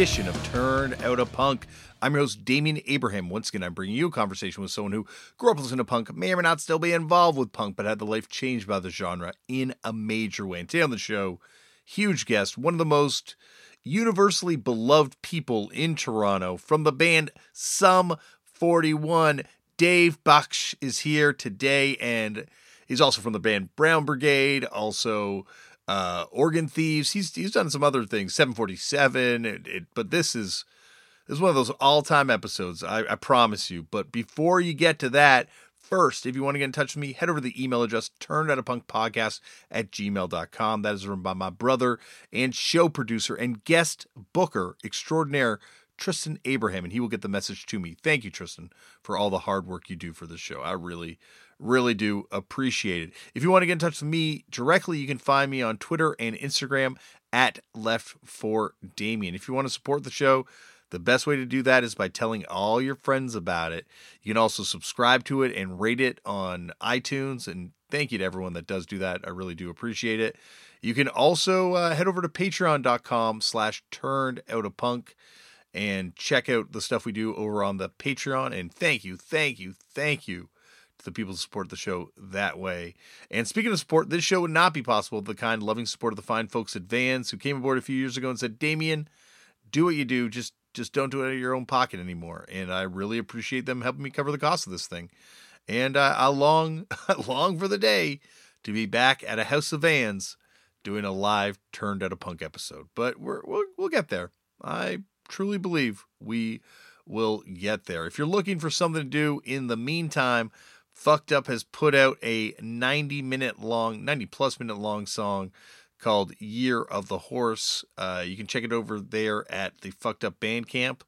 edition of Turned Out a Punk. I'm your host, Damian Abraham. Once again, I'm bringing you a conversation with someone who grew up listening to punk, may or may not still be involved with punk, but had the life changed by the genre in a major way. And today on the show, huge guest, one of the most universally beloved people in Toronto from the band Sum 41. Dave Baksh is here today, and he's also from the band Brown Brigade, also uh, Organ Thieves. He's he's done some other things, 747, it, it, but this is this is one of those all time episodes, I, I promise you. But before you get to that, First, if you want to get in touch with me, head over to the email address turned out a punk podcast at gmail.com. That is run by my brother and show producer and guest booker extraordinaire, Tristan Abraham, and he will get the message to me. Thank you, Tristan, for all the hard work you do for this show. I really, really do appreciate it. If you want to get in touch with me directly, you can find me on Twitter and Instagram at Left for Damian. If you want to support the show, the best way to do that is by telling all your friends about it. You can also subscribe to it and rate it on iTunes. And thank you to everyone that does do that. I really do appreciate it. You can also uh, head over to patreon.com slash turned out a punk and check out the stuff we do over on the Patreon. And thank you, thank you, thank you the people who support the show that way. And speaking of support, this show would not be possible the kind loving support of the fine folks at Vans who came aboard a few years ago and said, Damian, do what you do. Just just don't do it out of your own pocket anymore. And I really appreciate them helping me cover the cost of this thing. And uh, I long, long for the day to be back at a House of Vans doing a live turned out a punk episode. But we're, we'll, we'll get there. I truly believe we will get there. If you're looking for something to do in the meantime, Fucked Up has put out a 90 minute long, 90 plus minute long song called Year of the Horse. Uh, you can check it over there at the Fucked Up Bandcamp.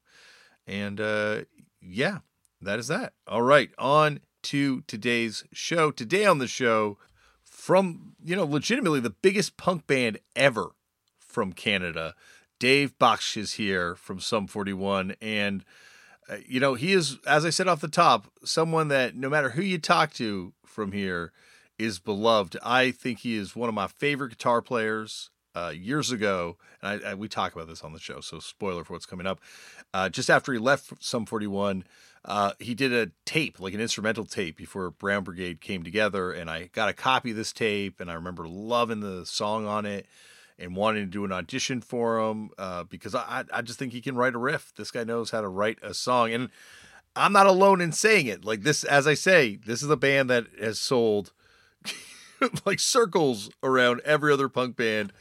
And uh, yeah, that is that. All right, on to today's show. Today on the show, from, you know, legitimately the biggest punk band ever from Canada, Dave Baksh is here from Sum 41. And, uh, you know, he is, as I said off the top, someone that no matter who you talk to from here, is beloved. I think he is one of my favorite guitar players. Uh, years ago, and I, I, we talk about this on the show, so spoiler for what's coming up. Uh, just after he left Sum 41, uh, he did a tape, like an instrumental tape, before Brown Brigade came together, and I got a copy of this tape, and I remember loving the song on it and wanting to do an audition for him uh, because I, I just think he can write a riff. This guy knows how to write a song, and I'm not alone in saying it. Like this, as I say, this is a band that has sold like circles around every other punk band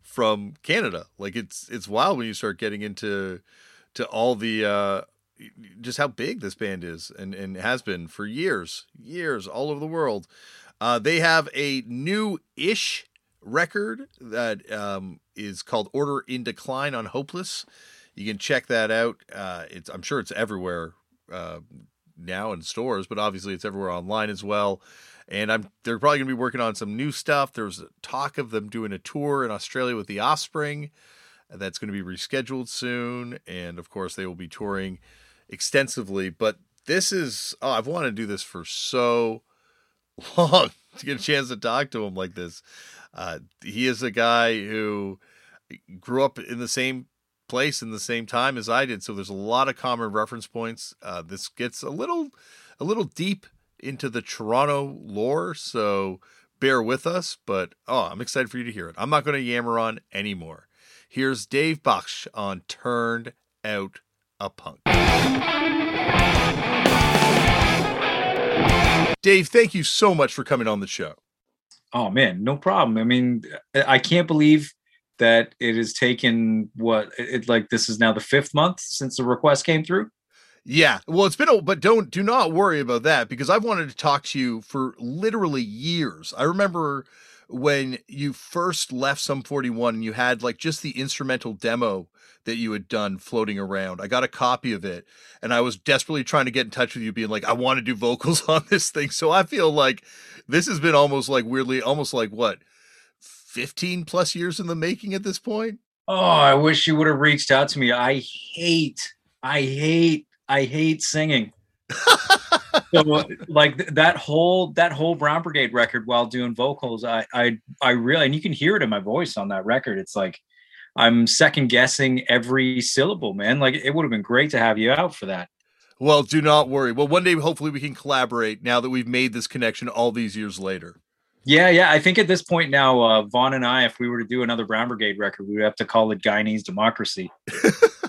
from Canada. Like it's it's wild when you start getting into to all the uh just how big this band is and and has been for years, years all over the world. Uh they have a new-ish record that um is called Order in Decline on Hopeless. You can check that out. Uh it's I'm sure it's everywhere uh now in stores, but obviously it's everywhere online as well and I'm they're probably going to be working on some new stuff. There's talk of them doing a tour in Australia with the Offspring that's going to be rescheduled soon, and of course they will be touring extensively. But this is oh, I've wanted to do this for so long to get a chance to talk to them like this. Uh, he is a guy who grew up in the same place in the same time as I did, so there's a lot of common reference points. Uh, this gets a little a little deep into the Toronto lore, so bear with us. But oh, I'm excited for you to hear it. I'm not going to yammer on anymore. Here's Dave Baksh on Turned Out a Punk. Dave, thank you so much for coming on the show. Oh man, no problem. I mean, I can't believe that it has taken what it like this is now the fifth month since the request came through. Yeah. Well, it's been a, but don't, do not worry about that because I've wanted to talk to you for literally years. I remember when you first left Sum 41 and you had like just the instrumental demo that you had done floating around. I got a copy of it and I was desperately trying to get in touch with you, being like, I want to do vocals on this thing. So I feel like this has been almost like weirdly, almost like what, 15 plus years in the making at this point? Oh, I wish you would have reached out to me. I hate, I hate I hate singing. so like that whole that whole Brown Brigade record while doing vocals, I I I really and you can hear it in my voice on that record. It's like I'm second guessing every syllable, man. Like it would have been great to have you out for that. Well, do not worry. Well, one day hopefully we can collaborate now that we've made this connection all these years later. Yeah, yeah. I think at this point now, uh, Vaughn and I, if we were to do another Brown Brigade record, we would have to call it Guyanese Democracy.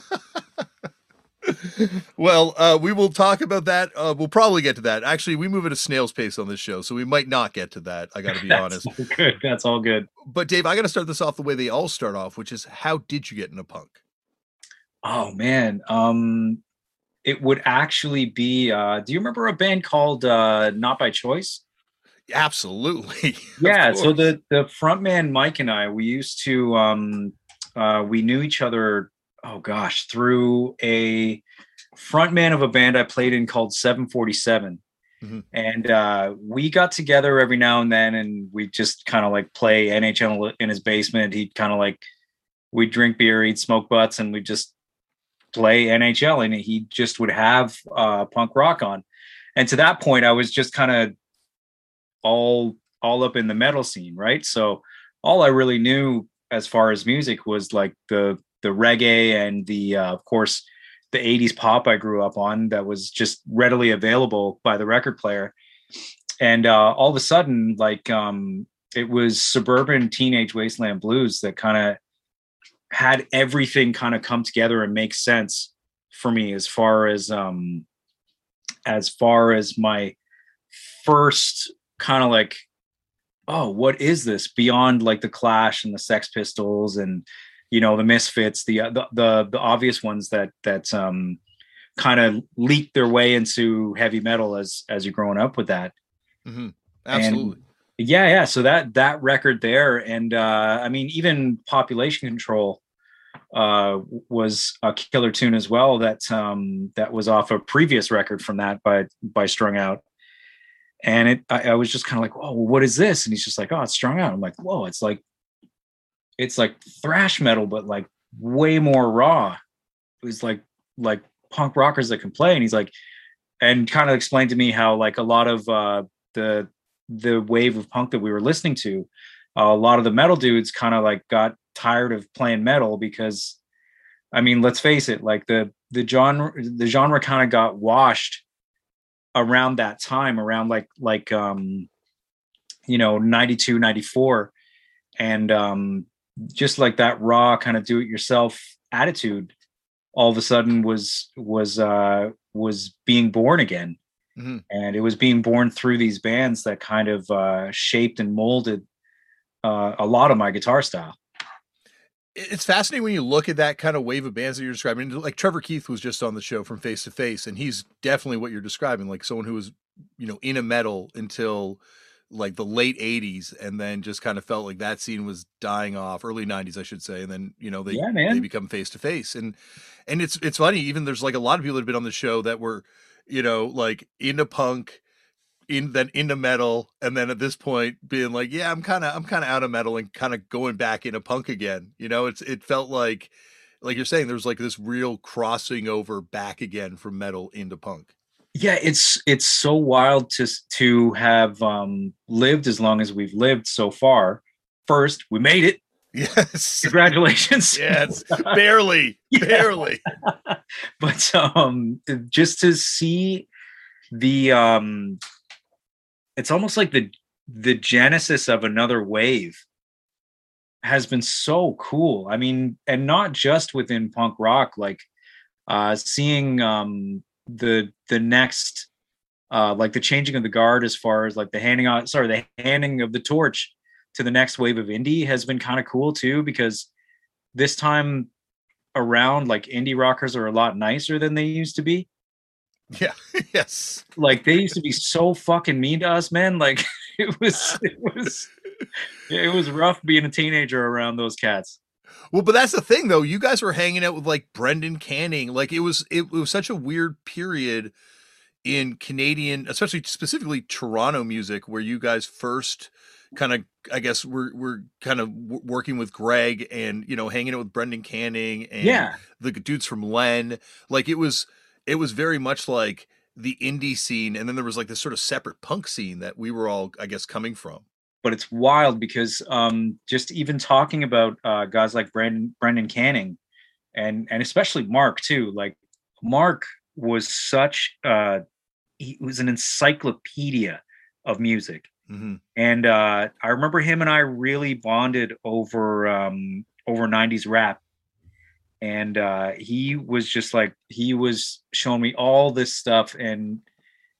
well, uh, we will talk about that. Uh, we'll probably get to that. Actually, we move at a snail's pace on this show, so we might not get to that. I got to be That's honest. all good. That's all good. But Dave, I got to start this off the way they all start off, which is how did you get into punk? Oh man, um, it would actually be. Uh, do you remember a band called uh, Not by Choice? Absolutely. Yeah so the the front man mike and i we used to um uh we knew each other oh gosh through a front man of a band i played in called 747 Mhm. and uh we got together every now and then and we just kind of like play nhl in his basement he'd kind of like we'd drink beer he'd smoke butts and we'd just play nhl and he just would have uh punk rock on and to that point i was just kind of all all up in the metal scene, right? So all I really knew as far as music was like the the reggae and the uh, of course the 80s pop I grew up on that was just readily available by the record player. And uh, all of a sudden, like um, it was suburban teenage wasteland blues that kind of had everything kind of come together and make sense for me as far as um as far as my first kind of like oh what is this beyond like the clash and the sex pistols and you know the misfits the the the, the obvious ones that that um kind of leaked their way into heavy metal as as you're growing up with that. Hmm Absolutely. yeah yeah. So that that record there and uh i mean even population control uh was a killer tune as well that um that was off a previous record from that by by strung out. And it i, I was just kind of like oh what is this? And he's just like oh it's strung out. I'm like whoa it's like it's like thrash metal but like way more raw. It was like like punk rockers that can play. And he's like and kind of explained to me how like a lot of uh the the wave of punk that we were listening to uh, a lot of the metal dudes kind of like got tired of playing metal because i mean let's face it like the the genre the genre kind of got washed around that time around like like um you know 92 94 and um just like that raw kind of do it yourself attitude all of a sudden was was uh was being born again Mhm. and it was being born through these bands that kind of uh shaped and molded uh a lot of my guitar style It's fascinating when you look at that kind of wave of bands that you're describing. Like Trevor Keith was just on the show from Face to Face, and he's definitely what you're describing, like someone who was, you know, in a metal until like the late 80s and then just kind of felt like that scene was dying off early 90s i should say and then you know they Yeah, they become face to face and and it's it's funny even there's like a lot of people that have been on the show that were you know like into punk in then into metal and then at this point being like yeah i'm kind of i'm kind of out of metal and kind of going back into punk again you know? It's it felt like like you're saying there's like this real crossing over back again from metal into punk yeah it's it's so wild to to have um lived as long as we've lived so far. First we made it. Yes. Congratulations. Yes. Barely Yeah. barely. But um just to see the um it's almost like the the genesis of another wave has been so cool. I mean and not just within punk rock like uh seeing um the the next uh like the changing of the guard as far as like the handing out sorry the handing of the torch to the next wave of indie has been kind of cool too because this time around like indie rockers are a lot nicer than they used to be. Yeah yes. Like they used to be so fucking mean to us man. Like it was it was it was rough being a teenager around those cats Well, but that's the thing though. You guys were hanging out with like Brendan Canning. Like it was it, it was such a weird period in Canadian, especially specifically Toronto music, where you guys first kind of I guess we're we're kind of w- working with Greg and you know hanging out with Brendan Canning and yeah the dudes from Len. Like it was it was very much like the indie scene, and then there was like this sort of separate punk scene that we were all I guess coming from. But it's wild because um, just even talking about uh, guys like Brandon Brendan Canning and and especially Mark too. Like Mark was such uh, he was an encyclopedia of music, hmm and uh, I remember him and I really bonded over um, over '90s rap. And uh, he was just like he was showing me all this stuff and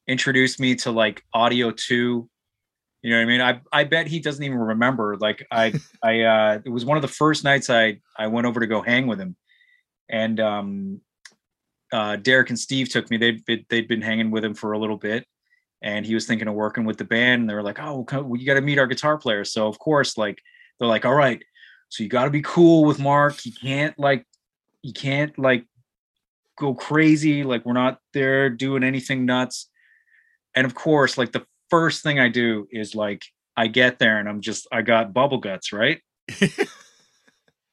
introduced me to like Audio Two, you know what I mean? I I bet he doesn't even remember. Like I I uh it was one of the first nights I I went over to go hang with him. And um uh Derek and Steve took me. They'd been- they'd been hanging with him for a little bit and he was thinking of working with the band and they were like, "Oh, well, you got to meet our guitar player." So of course like they're like, "All right. So you got to be cool with Mark. You can't like you can't like go crazy like we're not there doing anything nuts." And of course, like the first thing I do is like I get there and I'm just I got bubble guts, right?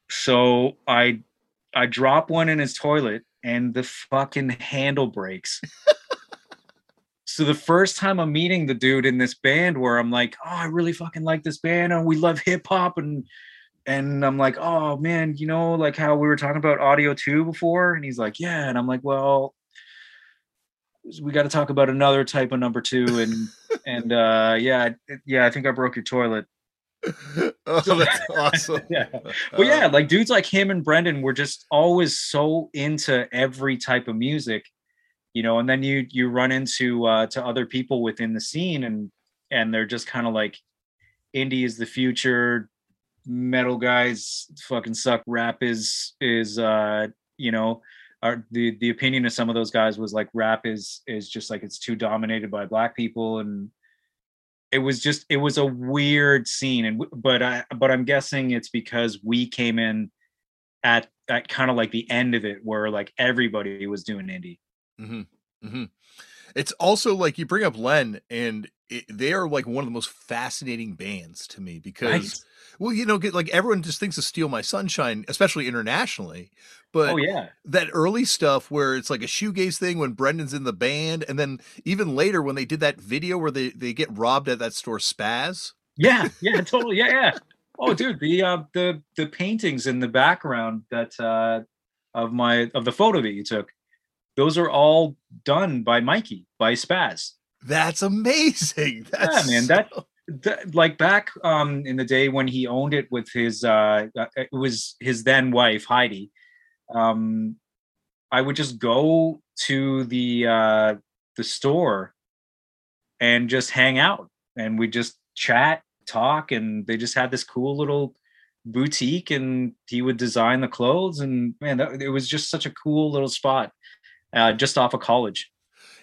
so I I drop one in his toilet and the fucking handle breaks. so the first time I'm meeting the dude in this band where I'm like, oh, I really fucking like this band and we love hip hop and and I'm like, oh man, you know, like how we were talking about audio two before, and he's like, yeah, and I'm like, well, we got to talk about another type of number two, and and uh, yeah, yeah, I think I broke your toilet. oh, that's awesome. Yeah. Well, yeah, like dudes like him and Brendan were just always so into every type of music, you know. And then you you run into uh, to other people within the scene, and and they're just kind of like, indie is the future, metal guys fucking suck, rap is is uh, you know. Our, the the opinion of some of those guys was like rap is is just like it's too dominated by black people and it was just it was a weird scene and but i but i'm guessing it's because we came in at at kind of like the end of it where like everybody was doing indie. Hmm hmm It's also like you bring up Len, and it, they are like one of the most fascinating bands to me because, Right. well, you know, get- like everyone just thinks of "Steal My Sunshine," especially internationally, but oh yeah that early stuff where it's like a shoegaze thing when Brendan's in the band, and then even later when they did that video where they they get robbed at that store Spazz. yeah yeah totally yeah yeah oh dude the uh the the paintings in the background that uh of my of the photo that you took those are all done by mikey by Spazz. That's amazing. That's man, that- so- th- like back um in the day when he owned it with his uh uh, it was his then wife heidi um i would just go to the uh the store and just hang out. And we just chat talk and they just had this cool little boutique and he would design the clothes. And man that, it was just such a cool little spot uh just off of college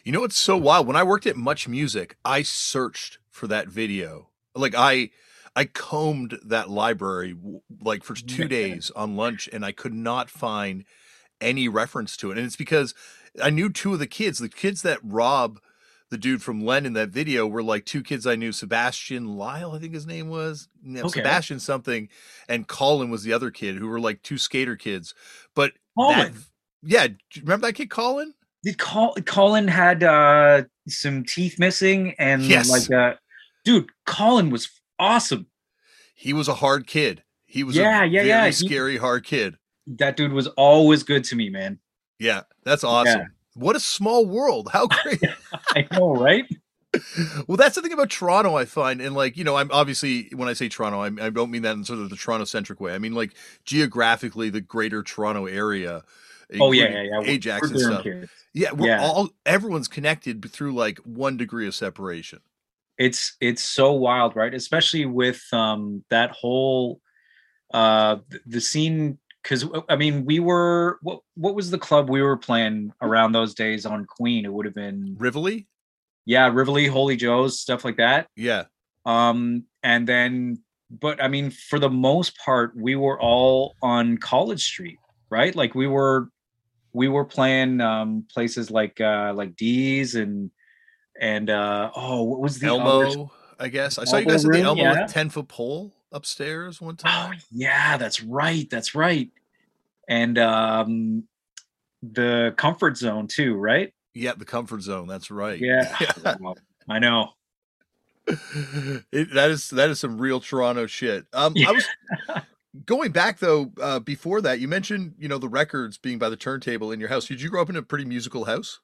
You know what's so wild? When I worked at Much Music, I searched for that video. Like I I combed that library like for 2 days on lunch and I could not find any reference to it. And it's because I knew two of the kids, the kids that rob the dude from Len in that video were like two kids I knew, Sebastian Lyle, I think his name was. Okay. Sebastian something, and Colin was the other kid who were like two skater kids. But that, Colin. Yeah, remember that kid Colin? Did Col- Colin had uh some teeth missing and Yes. like uh dude, Colin was awesome. he was a hard kid. He was Yeah, a yeah, very yeah. He- scary hard kid. That dude was always good to me, man. Yeah, that's awesome. What a small world. How great. I know, right? well, that's the thing about Toronto, I find. And like, you know, I'm obviously, when I say Toronto, I, I don't mean that in sort of the Toronto centric way. I mean, like, geographically, the greater Toronto area. Oh yeah, yeah, yeah. Ajax we're and stuff. kids. Yeah, we're Yeah. all, everyone's connected through like one degree of separation. It's it's so wild, right? Especially with um that whole uh the scene because I mean we were what what was the club we were playing around those days on Queen? It would have been Rivoli? yeah, Rivoli, Holy Joe's, stuff like that. Yeah. um and then but i mean for the most part we were all on college street right like we were we were playing um places like uh like d's and and uh oh what was the other- Elmo, I guess. I saw you guys at the Elmo yeah. with 10 foot pole upstairs one time. yeah that's right that's right and um the comfort zone too right Yeah, the comfort zone. That's right. yeah Wow. i know it, that is that is some real Toronto shit. Um, Yeah. I was going back though. Uh, before that, you mentioned you know the records being by the turntable in your house. Did you grow up in a pretty musical house?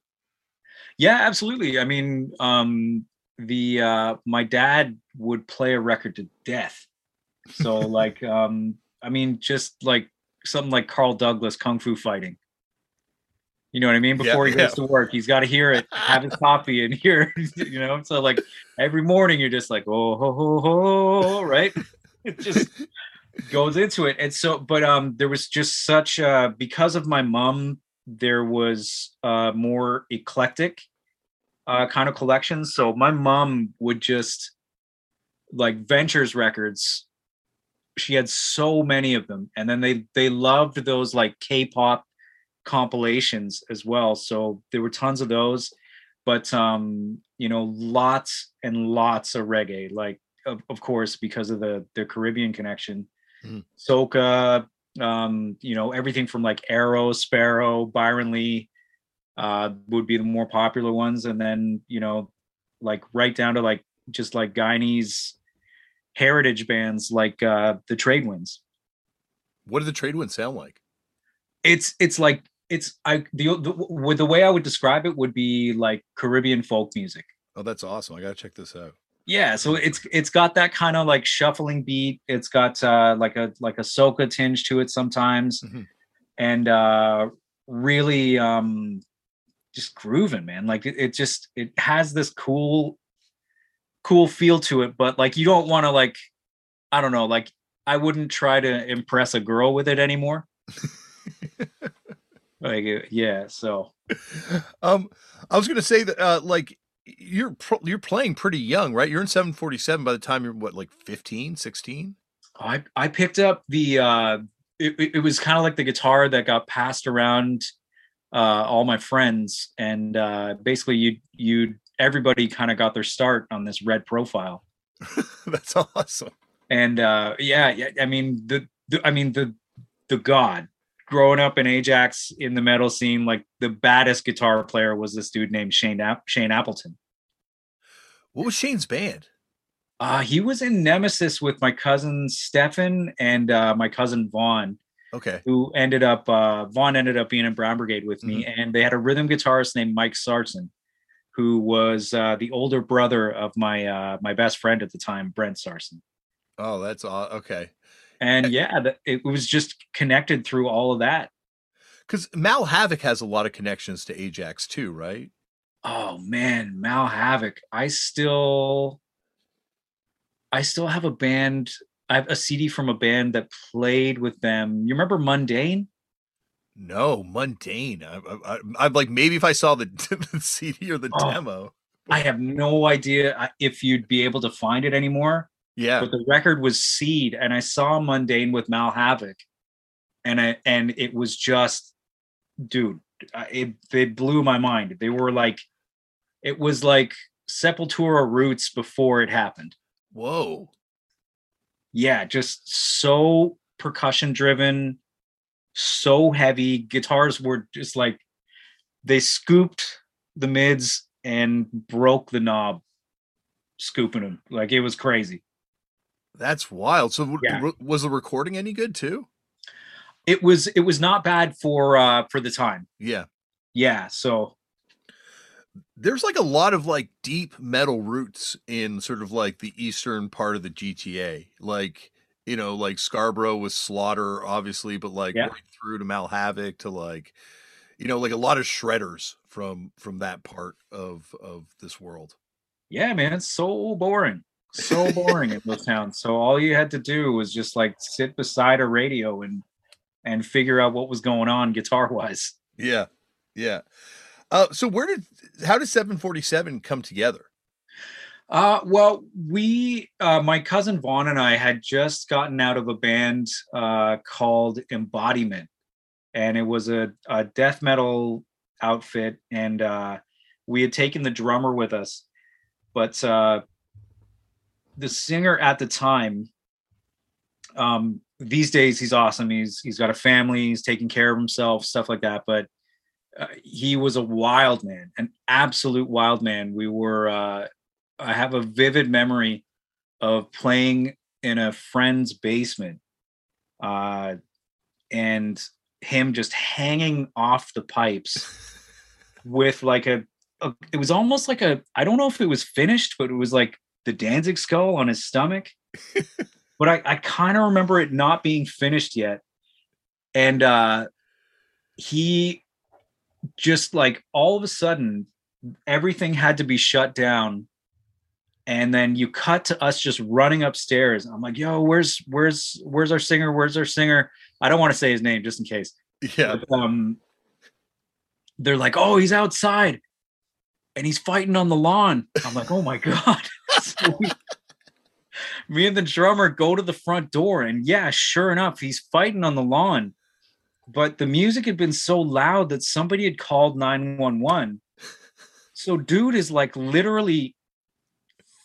Yeah, absolutely. I mean, um, the uh, my dad would play a record to death. So like, um, I mean, just like something like Carl Douglas Kung Fu Fighting. You know what I mean? Yeah, Before he yeah. goes to work, he's got to hear it, have his coffee, and hear. You know, so like every morning, you're just like, oh ho ho ho, right? It just goes into it, and so, but um, there was just such uh, because of my mom, there was uh more eclectic uh kind of collections. So my mom would just like Ventures records. She had so many of them, and then they they loved those like K-tel compilations as well. So there were tons of those, but um, you know, lots and lots of reggae. Like of, of course because of the the Caribbean connection, Mhm. soca, um, you know, everything from like Arrow, Sparrow, Byron Lee, uh, would be the more popular ones, and then you know, like right down to like just like Guyanese heritage bands like uh the Trade Winds. What do the trade winds sound like? It's it's like it's I the, the the way I would describe it would be like Caribbean folk music. Oh, that's awesome! I gotta check this out. Yeah, so it's it's got that kind of like shuffling beat. It's got uh like a like a soca tinge to it sometimes. Mhm. And uh really um just grooving, man. Like it, it just it has this cool cool feel to it, but like you don't want to like I don't know, like I wouldn't try to impress a girl with it anymore. like yeah, so um, I was gonna say that uh, like you're pro- you're playing pretty young, right? You're in 747 by the time you're what, like 15, 16? I I picked up the uh it, it was kind of like the guitar that got passed around uh all my friends and uh basically you you everybody kind of got their start on this red profile. that's awesome. And uh yeah, yeah I mean the, the I mean the the god growing up in Ajax in the metal scene like the baddest guitar player was this dude named Shane App- Shane Appleton. What was Shane's band? Uh he was in Nemesis with my cousin Stefan and uh my cousin Vaughn. Okay, who ended up uh Vaughn ended up being in Brown Brigade with me, and they had a rhythm guitarist named Mike Sarson, who was uh the older brother of my uh my best friend at the time, Brent Sarson. oh, that's all. okay. And yeah, it was just connected through all of that. Because Mal Havoc has a lot of connections to Ajax too, right? Oh man, Mal Havoc. I still I still have a band. I have a CD from a band that played with them. You remember Mundane? No, mundane. I, I'm like maybe if I saw the, the CD or the Oh. demo. I have no idea uh, if you'd be able to find it anymore. Yeah, but the record was Seed, and I saw Mundane with Mal Havoc, and I and it was just, dude, it it blew my mind. They were like, it was like Sepultura Roots before it happened. whoa. Yeah, just so percussion driven, so heavy. Guitars were just like they scooped the mids and broke the knob, scooping them. Like it was crazy. That's wild. So, Yeah. was the recording any good too? It was it was not bad for uh for the time. Yeah. Yeah, so There's like a lot of like deep metal roots in sort of like the eastern part of the GTA. Like, you know, like Scarborough with Slaughter, obviously, but like Yeah. right through to Mal Havoc to like, you know, like a lot of shredders from from that part of of this world. yeah, man, it's so boring. So boring in those towns. So all you had to do was just like sit beside a radio and and figure out what was going on guitar wise. Yeah. Yeah. Uh, so where did how did 747 come together? Uh, well, we, uh, my cousin Vaughn and I had just gotten out of a band uh, called Embodiment, and it was a, a death metal outfit, and uh, we had taken the drummer with us, but uh, the singer at the time. Um, these days he's awesome. He's he's got a family. He's taking care of himself, stuff like that. But uh, he was a wild man, an absolute wild man. We were. Uh, I have a vivid memory of playing in a friend's basement, uh, and him just hanging off the pipes with like a, a. It was almost like a. I don't know if it was finished, but it was like the Danzig skull on his stomach. but I, I kind of remember it not being finished yet, and uh, he just like all of a sudden everything had to be shut down. And then you cut to us just running upstairs. I'm like yo where's where's where's our singer? Where's our singer? I don't want to say his name just in case. Yeah. But, um they're like oh he's outside. And he's fighting on the lawn. I'm like oh my god me and the drummer go to the front door and yeah sure enough he's fighting on the lawn. But the music had been so loud that somebody had called 911 so dude is like literally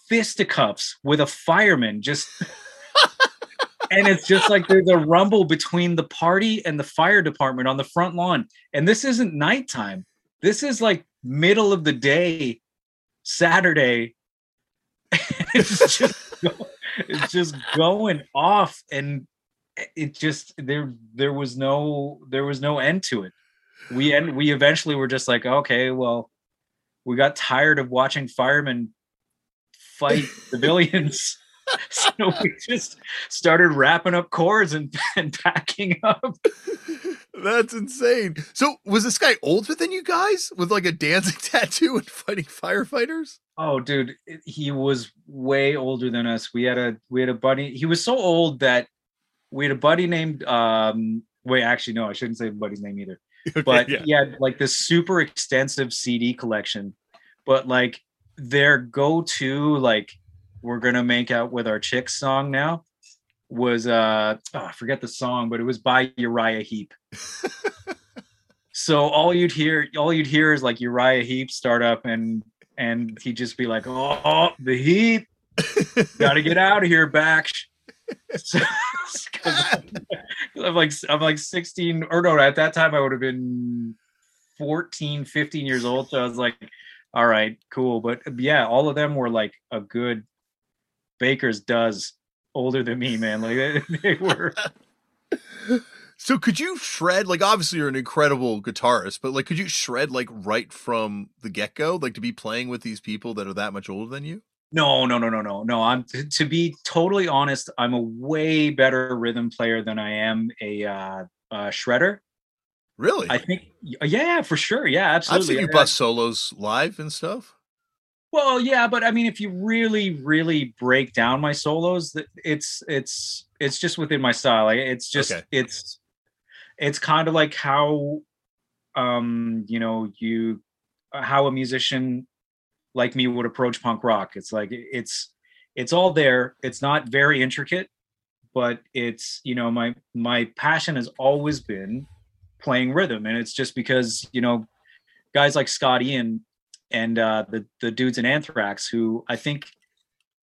fisticuffs with a fireman just and it's just like there's a rumble between the party and the fire department on the front lawn. And this isn't nighttime. This is like middle of the day saturday it's just it's just going off and it just there there was no there was no end to it. We end we eventually were just like okay well we got tired of watching firemen fight civilians. So we just started wrapping up cores and, and packing up That's insane. So was this guy older than you guys with like a Danzig tattoo and fighting firefighters? oh dude he was way older than us we had a we had a buddy he was so old that we had a buddy named um wait actually no i shouldn't say buddy's name either Okay, but yeah. he had like this super extensive CD collection. But like their go-to, like we're gonna make out with our chicks song now was uh oh, I forget the song, but it was by Uriah Heep. so all you'd hear, all you'd hear is like Uriah Heep start up and and he'd just be like, Oh, the Heep, gotta get out of here, Baksh. So, I'm like I'm like 16 or no at that time I would have been 14 15 years old so I was like all right cool but yeah all of them were like a good baker's does older than me man like they, they were So could you shred like obviously you're an incredible guitarist, but like could you shred like right from the get go, like to be playing with these people that are that much older than you? no no no no no no I'm to, to be totally honest I'm a way better rhythm player than I am a uh, uh shredder Really? I think yeah for sure yeah absolutely. I've seen you bust solos live and stuff. Well, yeah, but I mean, if you really, really break down my solos, it's it's it's just within my style. Like, it's just Okay. it's it's kind of like how um you know you how a musician like me would approach punk rock. It's like it's it's all there. It's not very intricate, but it's you know my my passion has always been playing rhythm, and it's just because you know guys like Scott Ian and uh, the the dudes in Anthrax, who I think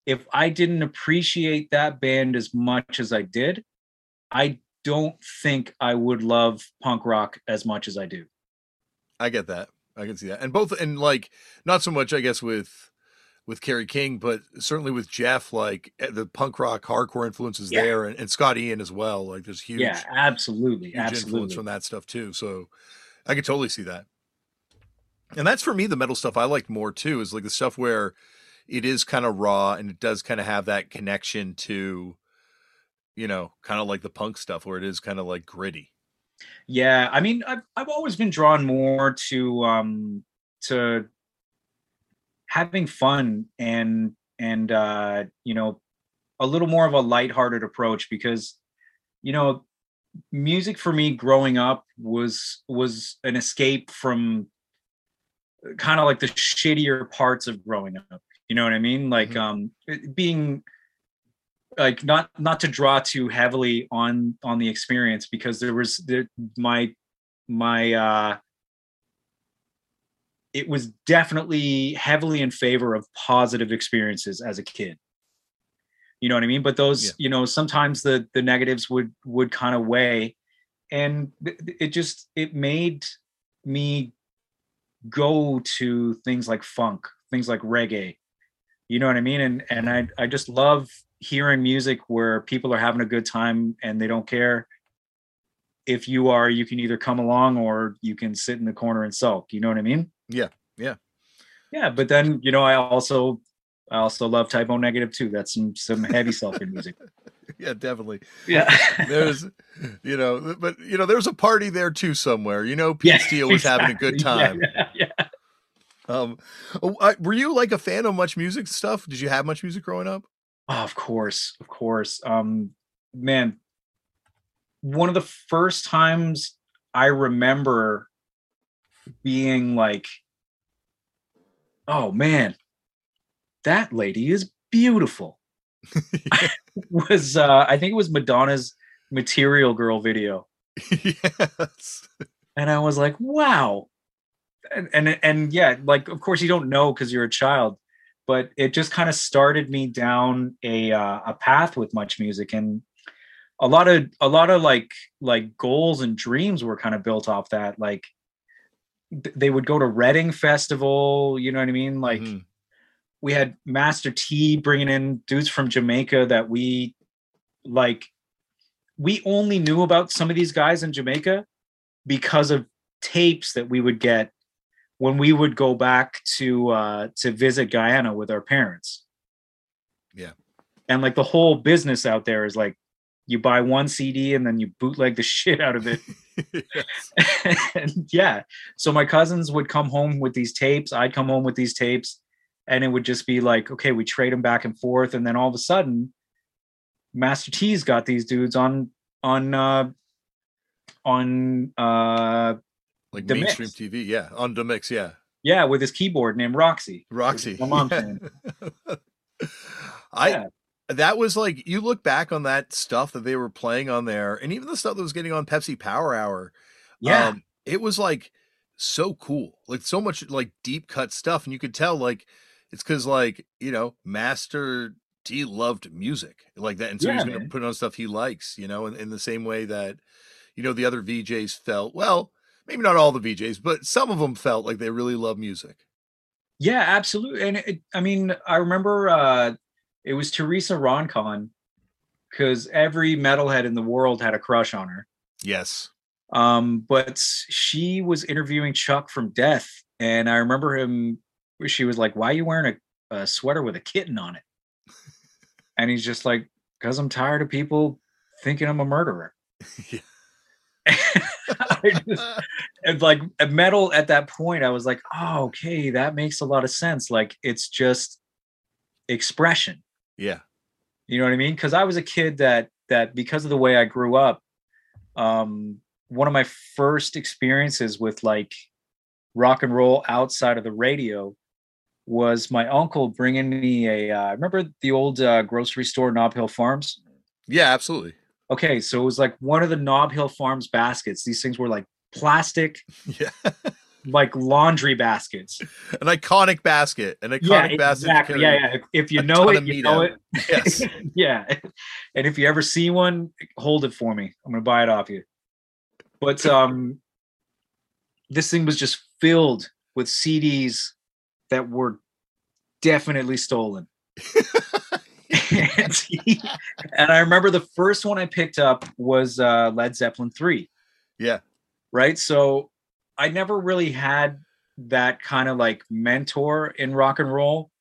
if I didn't appreciate that band as much as I did, I don't think I would love punk rock as much as I do. I get that. I can see that. And both and like not so much I guess with with Kerry King, but certainly with Jeff, like eh, the punk rock hardcore influences Yeah. there and, and Scott Ian as well. Like there's huge yeah, absolutely, huge influence from that stuff too. So I could totally see that. And that's for me the metal stuff I like more too, is like the stuff where it is kind of raw and it does kind of have that connection to, you know, kind of like the punk stuff where it is kind of like gritty. Yeah, I mean, I've I've always been drawn more to um to having fun and and uh you know a little more of a lighthearted approach because you know music for me growing up was was an escape from kind of like the shittier parts of growing up you know what i mean like Mhm. um being like not not to draw too heavily on on the experience because there was there my my uh it was definitely heavily in favor of positive experiences as a kid you know what i mean but those Yeah. you know sometimes the the negatives would would kind of weigh and it just it made me go to things like funk things like reggae You know what I mean? And and I I just love hearing music where people are having a good time and they don't care if you are you can either come along or you can sit in the corner and sulk you know what i mean Yeah, yeah. yeah but then you know i also i also love Type O Negative too that's some some heavy sulking music Yeah, definitely. yeah There's, you know, but you know, there's a party there too somewhere. You know, Pete Yeah, Steele was having a good time. yeah, yeah, yeah. Um, oh, were you like a fan of much music stuff? Did you have much music growing up? Oh, of course, of course. Um, man, one of the first times I remember being like, "Oh man, that lady is beautiful." was uh, I think it was Madonna's "Material Girl" video, yes. and I was like, "Wow." And, and and yeah, like of course you don't know because you're a child, but it just kind of started me down a uh, a path with much music and a lot of a lot of like like goals and dreams were kind of built off that like th- they would go to Reading Festival, you know what I mean? Like Mhm. We had Master T bringing in dudes from Jamaica that we like we only knew about some of these guys in Jamaica because of tapes that we would get when we would go back to uh to visit Guyana with our parents. Yeah. And like the whole business out there is like you buy one CD and then you bootleg the shit out of it. And yeah. So my cousins would come home with these tapes. I'd come home with these tapes. And it would just be like, okay, we trade them back and forth. And then all of a sudden, Master T's got these dudes on on uh on uh like The mainstream. TV. Yeah, on the mix. Yeah, yeah, with his keyboard named Roxy. Roxy. My mom's name. I Yeah. that was like you look back on that stuff that they were playing on there, and even the stuff that was getting on Pepsi Power Hour. Yeah. um, it was like so cool, like so much like deep cut stuff, and you could tell like it's because like you know Master T loved music like that, and so he's going to put on stuff he likes, you know, in, in the same way that you know the other VJs felt. Well, maybe not all the VJs, but some of them felt like they really love music. Yeah, absolutely. And it, I mean, I remember uh it was Teresa Roncon because every metalhead in the world had a crush on her. Yes. Um, but she was interviewing Chuck from Death, and I remember him. She was like, "Why are you wearing a, a sweater with a kitten on it?" And he's just like, "Cause I'm tired of people thinking I'm a murderer." Yeah. Just, and like metal at that point, I was like, "Oh, okay, that makes a lot of sense. Like it's just expression." yeah. You know what I mean? Because I was a kid that that because of the way I grew up, um, one of my first experiences with like rock and roll outside of the radio was my uncle bringing me a. Uh, remember the old uh, grocery store, Knob Hill Farms? Yeah, absolutely. Okay, so it was like one of the Knob Hill Farms baskets. These things were like plastic, Yeah. like laundry baskets. An iconic basket. An iconic yeah, basket. exactly. Yeah, yeah. If you know it, you know out. it. Yes. yeah. And if you ever see one, hold it for me. I'm gonna buy it off you. But um this thing was just filled with CDs that were definitely stolen. and, and I remember the first one I picked up was uh Led Zeppelin 3 yeah. right? So I never really had that kind of like mentor in rock and roll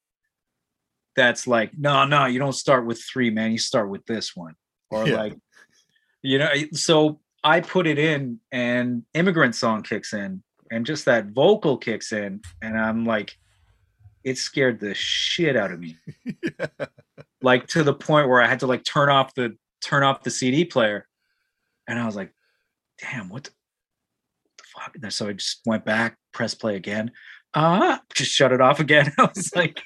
that's like, no, no, you don't start with three, man. You start with this one. Or Yeah. like, you know, so I put it in and immigrant song kicks in and just that vocal kicks in. And I'm like, it scared the shit out of me. Like to the point where I had to like turn off the turn off the CD player. And I was like, damn, what the, what the fuck? And so I just went back, press play again. Ah, just shut it off again. I was like,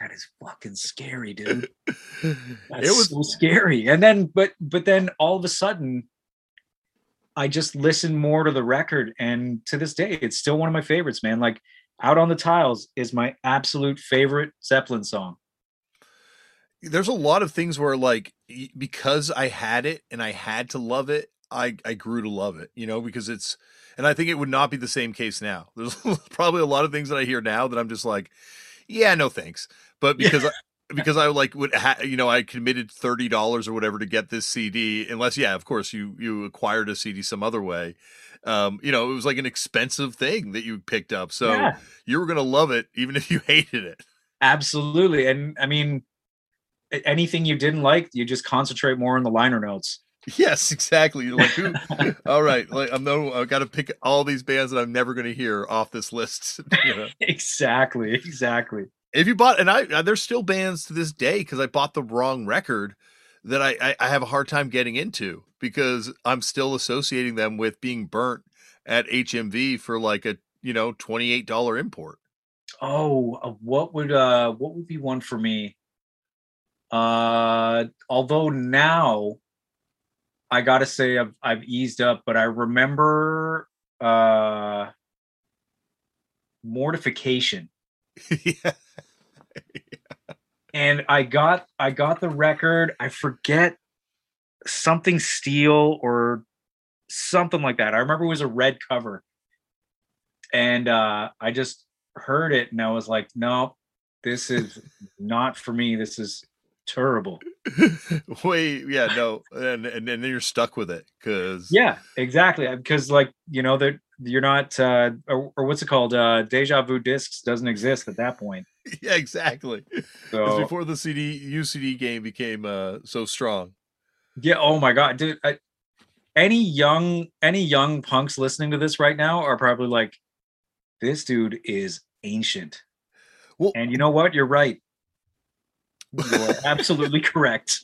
that is fucking scary, dude. That's it was so scary. And then, but but then all of a sudden, I just listened more to the record, and to this day, it's still one of my favorites, man. Like "Out on the Tiles" is my absolute favorite Zeppelin song. there's a lot of things where like because I had it and I had to love it, I I grew to love it, you know, because it's and I think it would not be the same case now. There's probably a lot of things that I hear now that I'm just like, yeah, no thanks. But because I, because I like would ha- you know I committed thirty dollars or whatever to get this CD, unless yeah, of course you you acquired a CD some other way. Um, you know, it was like an expensive thing that you picked up, so Yeah. you were gonna love it even if you hated it. Absolutely. And I mean, anything you didn't like, you just concentrate more on the liner notes. Yes, exactly. You're like, who? all right, like I'm no, I've got to pick all these bands that I'm never going to hear off this list. you know? Exactly. Exactly. If you bought, and I, uh, there's still bands to this day because I bought the wrong record that I, I, I have a hard time getting into because I'm still associating them with being burnt at HMV for like a you know twenty eight dollar import. Oh, uh, what would uh what would be one for me? Uh although now I got to say I've I've eased up, but I remember uh mortification. yeah. and I got I got the record. I forget something steel or something like that. I remember it was a red cover. And uh I just heard it and I was like, no, this is not for me. This is terrible. Wait, yeah, no, and, and and then you're stuck with it because Yeah, exactly. Because like, you know, that you're not uh or, or what's it called? Uh deja vu discs doesn't exist at that point. yeah, exactly. So before the CD UCD game became uh so strong. Yeah. Oh my god, dude. I, any young any young punks listening to this right now are probably like, this dude is ancient. Well- and you know what? You're right. You are absolutely correct.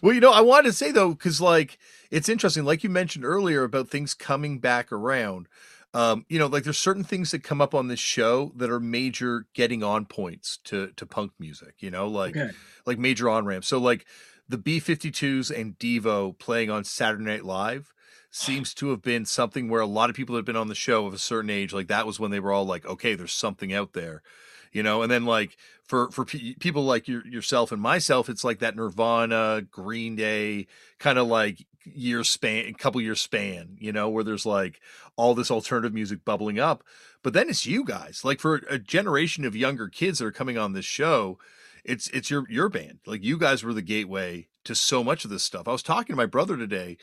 well, you know, I wanted to say though, because like it's interesting, like you mentioned earlier about things coming back around. Um, you know, like there's certain things that come up on this show that are major getting on points to to punk music. You know, like Okay. like major on ramps. So like the B52s and Devo playing on Saturday Night Live seems to have been something where a lot of people that have been on the show of a certain age, like that was when they were all like, okay, there's something out there, you know. And then like for for pe- people like your, yourself and myself, it's like that Nirvana, Green Day kind of like year span, a couple year span, you know, where there's like all this alternative music bubbling up. But then it's you guys, like for a generation of younger kids that are coming on this show it's it's your your band. Like you guys were the gateway to so much of this stuff. I was talking to my brother today.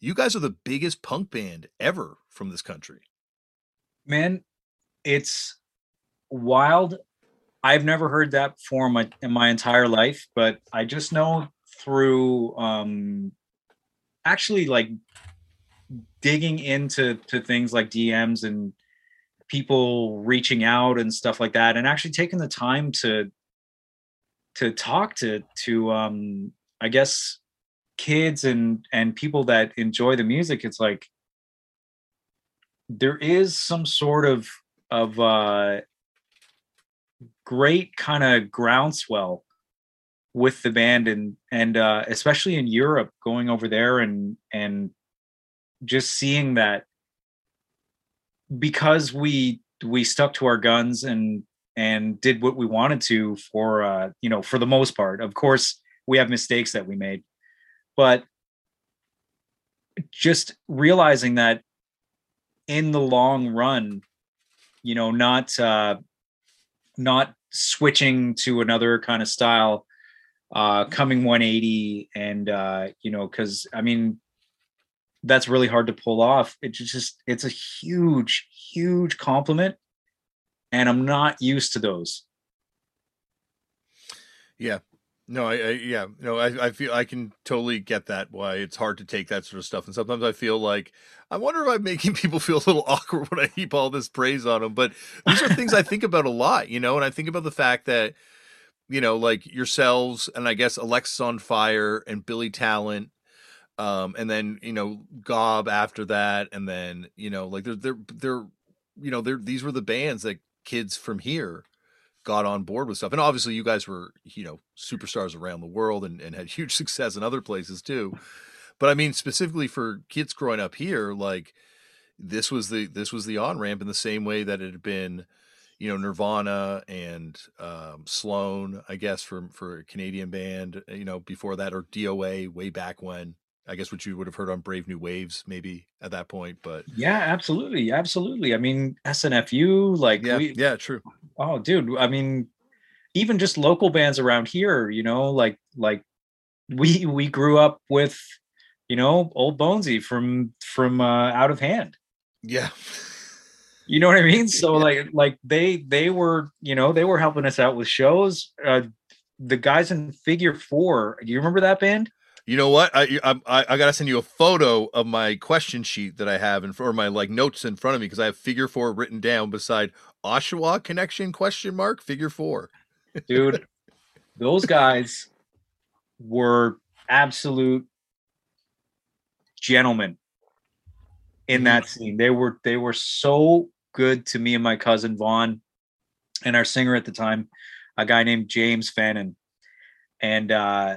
You guys are the biggest punk band ever from this country. Man, it's wild. I've never heard that my, in my entire life, but I just know through um actually like digging into to things like DMs and people reaching out and stuff like that and actually taking the time to to talk to to um I guess kids and and people that enjoy the music it's like there is some sort of of uh great kind of groundswell with the band and and uh especially in Europe going over there and and just seeing that because we we stuck to our guns and and did what we wanted to for uh you know for the most part. Of course we have mistakes that we made but just realizing that in the long run you know not uh not switching to another kind of style uh coming 180 and uh you know because i mean that's really hard to pull off. It's just it's a huge huge compliment and i'm not used to those Yeah. No, I, I yeah, no, I, I feel I can totally get that why it's hard to take that sort of stuff. And sometimes I feel like I wonder if I'm making people feel a little awkward when I heap all this praise on them. But these are things I think about a lot, you know, and I think about the fact that, you know, like yourselves and I guess Alexisonfire and Billy Talent, um, and then, you know, Gob after that, and then, you know, like they're they're they're you know, they're these were the bands that kids from here got on board with stuff. And obviously you guys were, you know, superstars around the world and, and had huge success in other places too. But I mean, specifically for kids growing up here, like this was the this was the on ramp in the same way that it had been, you know, Nirvana and um, Sloan, I guess, for for a Canadian band, you know, before that, or DOA way back when. I guess what you would have heard on Brave New Waves, maybe at that point, but yeah absolutely absolutely i mean snfu like yeah, we, yeah, true. oh dude i mean even just local bands around here, you know, like like we we grew up with, you know, old Bonesy from from uh, out of hand. Yeah. You know what I mean? So yeah. like like they they were, you know, they were helping us out with shows. Uh the guys in figure four, do you remember that band? You know what? I I I gotta send you a photo of my question sheet that I have and for my like notes in front of me because I have figure four written down beside Oshawa connection question mark figure four. Dude, those guys were absolute gentlemen in mm-hmm. that scene. They were they were so good to me and my cousin Vaughn and our singer at the time, a guy named James Fannin. And uh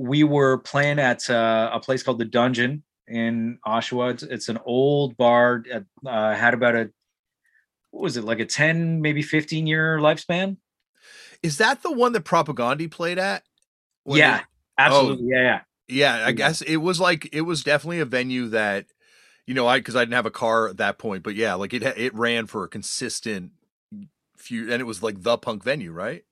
we were playing at uh, a place called the Dungeon in Oshawa. It's, it's an old bar. Uh, had about a what was it like a ten, maybe fifteen year lifespan. Is that the one that Propaganda played at? yeah, absolutely. Oh, yeah, yeah. Yeah, I guess it was like it was definitely a venue that you know, I because I didn't have a car at that point, but yeah, like it it ran for a consistent few, and it was like the punk venue, right?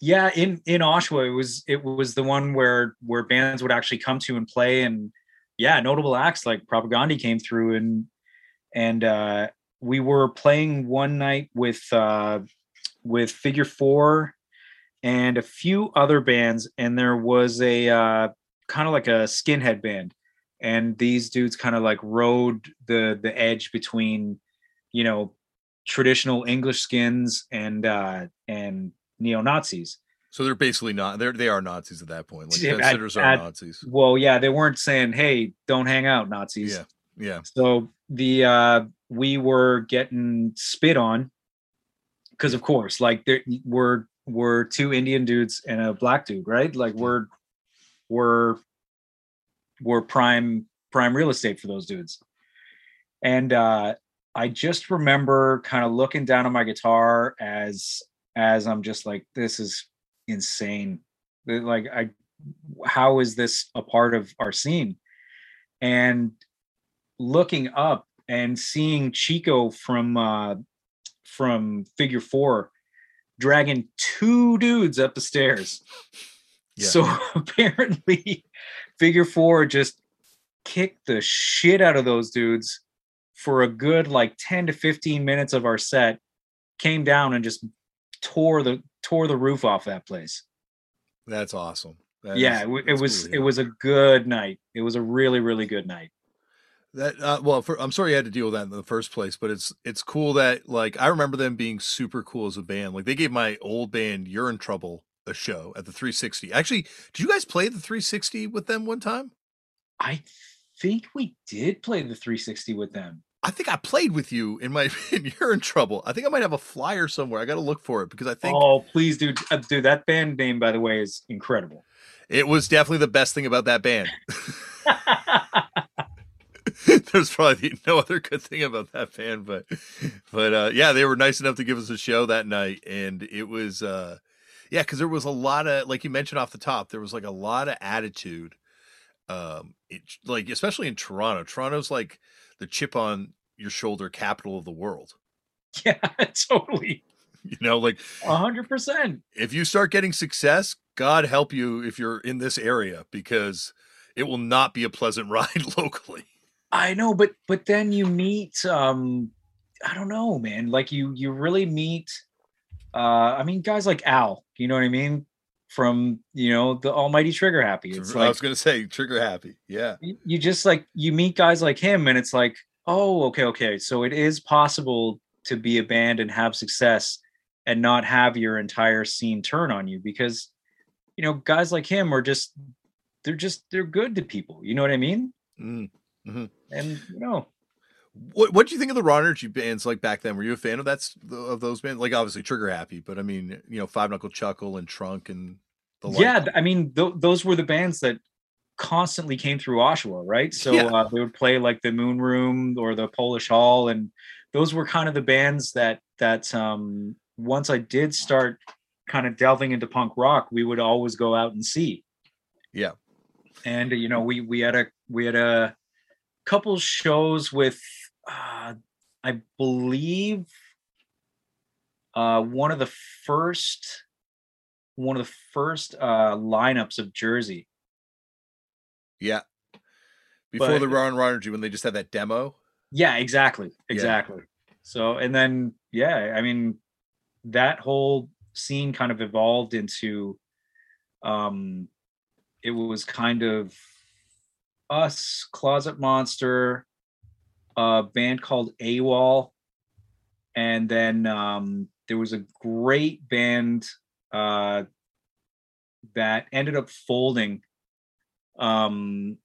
Yeah in in oshawa it was it was the one where where bands would actually come to and play and yeah notable acts like propaganda came through and and uh we were playing one night with uh with figure four and a few other bands and there was a uh kind of like a skinhead band and these dudes kind of like rode the the edge between you know traditional english skins and uh and neo Nazis. So they're basically not they're they are Nazis at that point. Like considers are Nazis. Well, yeah, they weren't saying, "Hey, don't hang out, Nazis." Yeah, yeah. So the uh we were getting spit on because, of course, like there we're we're two Indian dudes and a black dude, right? Like we're we're we're prime prime real estate for those dudes. And uh I just remember kind of looking down on my guitar as as I'm just like, this is insane. Like, I, how is this a part of our scene? And looking up and seeing Chico from uh, from Figure Four dragging two dudes up the stairs. Yeah. So apparently, Figure Four just kicked the shit out of those dudes for a good like 10 to 15 minutes of our set came down and just tore the tore the roof off that place. That's awesome. That yeah, is, it, was cool, yeah. it was a good night. It was a really really good night. That uh, well, for, I'm sorry you had to deal with that in the first place, but it's it's cool that like I remember them being super cool as a band. Like they gave my old band You're in Trouble a show at the 360. Actually, did you guys play the 360 with them one time? I think we did play the 360 with them. I think I played with you in my. you're in trouble. I think I might have a flyer somewhere. I got to look for it because I think. Oh, please, dude, uh, dude! That band name, by the way, is incredible. It was definitely the best thing about that band. There's probably no other good thing about that band, but but uh, yeah, they were nice enough to give us a show that night, and it was uh, yeah, because there was a lot of like you mentioned off the top, there was like a lot of attitude, um, it, like especially in Toronto. Toronto's like the chip on your shoulder capital of the world. Yeah, totally. You know, like a hundred percent. If you start getting success, God help you if you're in this area because it will not be a pleasant ride locally. I know, but but then you meet um I don't know, man. Like you you really meet uh I mean guys like Al, you know what I mean? From you know the almighty trigger happy. It's I was gonna say trigger happy. Yeah. You just like you meet guys like him and it's like, oh, okay, okay. So it is possible to be a band and have success and not have your entire scene turn on you because you know guys like him are just they're just they're good to people you know what i mean mm, mm-hmm. and you know what what do you think of the raw energy bands like back then were you a fan of that of those bands like obviously trigger happy but i mean you know five knuckle chuckle and trunk and the like. yeah i mean th- those were the bands that constantly came through oshawa right so yeah. uh, they would play like the moon room or the polish hall and those were kind of the bands that that um once I did start kind of delving into punk rock, we would always go out and see. Yeah. And you know, we we had a we had a couple shows with uh I believe uh one of the first one of the first uh lineups of Jersey. Yeah. Before But- the Ron Ronergy, when they just had that demo. Yeah, exactly. Yeah. Exactly. So and then yeah, I mean that whole scene kind of evolved into um it was kind of us, Closet Monster, a band called AWOL, and then um there was a great band uh that ended up folding um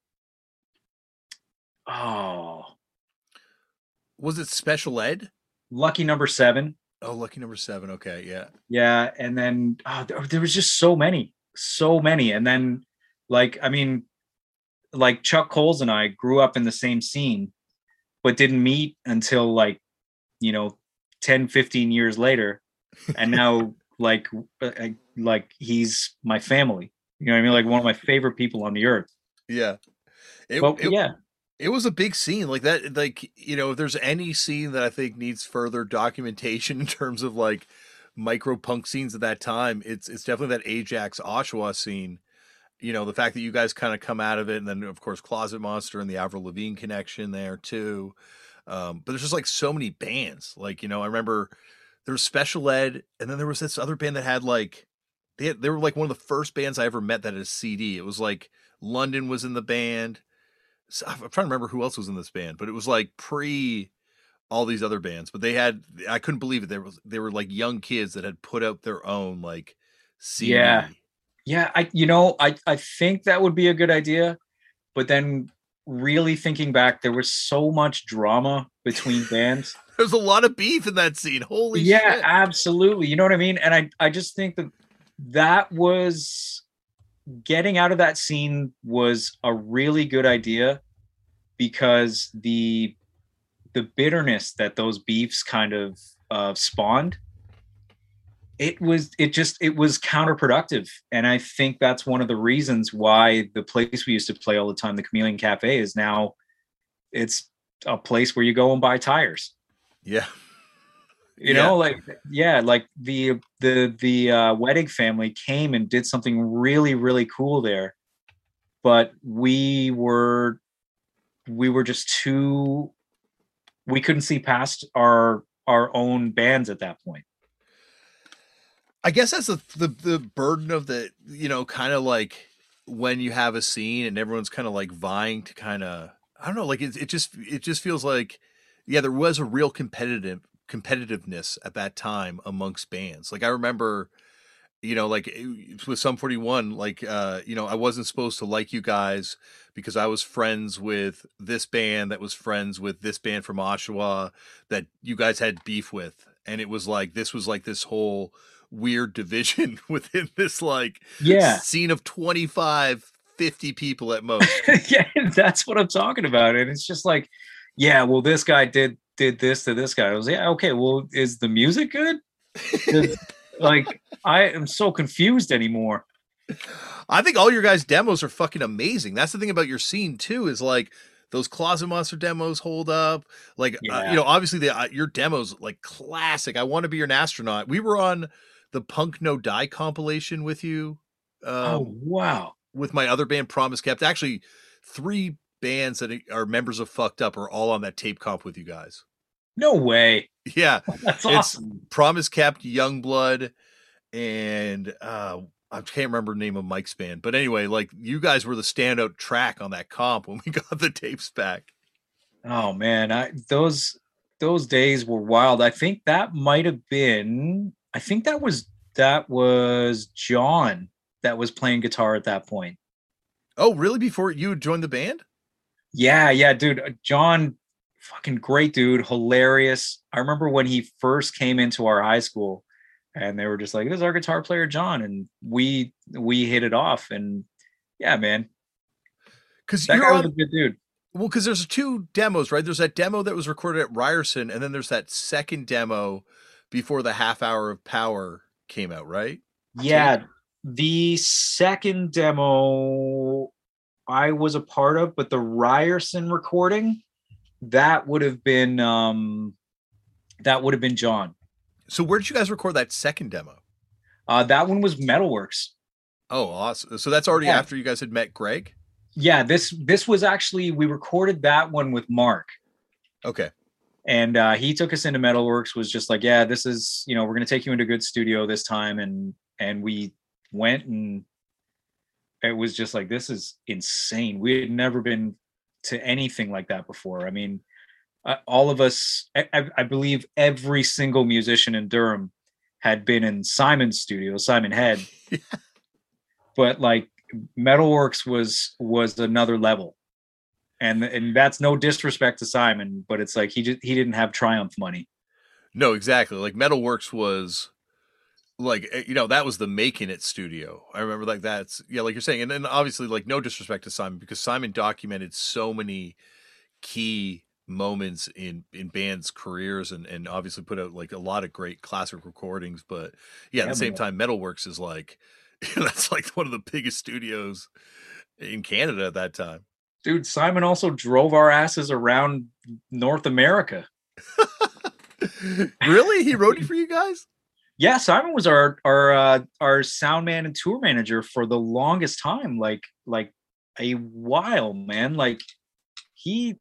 oh Was it Special Ed? lucky number seven Oh, lucky number seven. Okay, yeah. yeah and then oh, there, there was just so many so many and then like i mean like chuck coles and i grew up in the same scene but didn't meet until like you know 10 15 years later. And now like uh, like he's my family. You know what i mean? Like one of my favorite people on the earth. Yeah. It, but it, yeah. it was a big scene. Like that like you know if there's any scene that i think needs further documentation in terms of like micro punk scenes at that time it's it's definitely that ajax oshawa scene you know the fact that you guys kind of come out of it and then of course closet monster and the avril lavigne connection there too um but there's just like so many bands like you know i remember there was special ed and then there was this other band that had like they, had, they were like one of the first bands i ever met that had a cd it was like london was in the band so I'm trying to remember who else was in this band, but it was like pre all these other bands. But they had I couldn't believe it. There was they were like young kids that had put out their own like CD. Yeah. Yeah, I you know, I I think that would be a good idea, but then really thinking back, there was so much drama between bands. There's a lot of beef in that scene. Holy yeah, shit. absolutely. You know what I mean? And I I just think that that was getting out of that scene was a really good idea because the the bitterness that those beefs kind of uh, spawned it was it just it was counterproductive and i think that's one of the reasons why the place we used to play all the time the chameleon cafe is now it's a place where you go and buy tires Yeah. you Yeah. know like yeah like the the the uh wedding family came and did something really really cool there but we were we were just too we couldn't see past our our own bands at that point I guess that's the, the the burden of the you know kind of like when you have a scene and everyone's kind of like vying to kind of I don't know like it it just it just feels like yeah there was a real competitive competitiveness at that time amongst bands. Like I remember you know like eh, with Sum 41 like uh you know I wasn't supposed to like you guys because I was friends with this band that was friends with this band from Oshawa that you guys had beef with. And it was like this was like this whole weird division within this like yeah. scene of 25 50 people at most. Yeah that's what i'm talking about and it's just like yeah well this guy did did this to this guy. I was yeah okay well is the music good? Like i am so confused anymore. I think all your guys demos are fucking amazing. That's the thing about your scene too is like those closet monster demos hold up. Like uh, you know obviously the uh, your demos like classic. I want to be an astronaut. We were on the punk no die compilation with you um, oh wow. with my other band promise kept. Actually three bands that are members of fucked up are all on that tape comp with you guys. No way. Yeah that's It's- awesome. Promise kept youngblood and uh i can't remember the name of mike's band. But anyway like you guys were the standout track on that comp when we got the tapes back. Oh man i those those days were wild. I think that might have been i think that was that was john that was playing guitar at that point oh really before you joined the band Yeah, yeah, dude. uh, John, fucking great dude, hilarious. I remember when he first came into our high school and they were just like, This is our guitar player, John. And we we hit it off. And yeah, man. because That you're guy was a good dude. well because there's two demos right there's that demo that was recorded at ryerson and then there's that second demo before the half hour of power came out right Yeah. The second demo I was a part of, but the Ryerson recording, that would have been um that would have been John. so where did you guys record that second demo Uh, that one was Metalworks. Oh, awesome! So that's already Yeah. after you guys had met Greg. Yeah, this this was actually we recorded that one with Mark, Okay. And uh, he took us into Metalworks. Was just like, yeah, this is you know we're gonna take you into a good studio this time, and and we went and it was just like this is insane. We had never been to anything like that before. I mean, uh, all of us, I, I I believe every single musician in Durham had been in Simon's studio, Simon Head, but like Metalworks was was another level. And and that's no disrespect to Simon, but it's like he just he didn't have Triumph money. No, exactly. Like Metalworks was like eh, you know that was the making it studio. I remember like that's yeah, like you're saying, and then obviously like no disrespect to Simon because Simon documented so many key moments in in bands' careers and and obviously put out like a lot of great classic recordings. But yeah, at Yeah, the same man. time, Metalworks is like that's like one of the biggest studios in Canada at that time. Dude, Simon also drove our asses around North America. really, he wrote it for you guys? Yeah, Simon was our our uh, our sound man and tour manager for the longest time, like like a while, man. Like he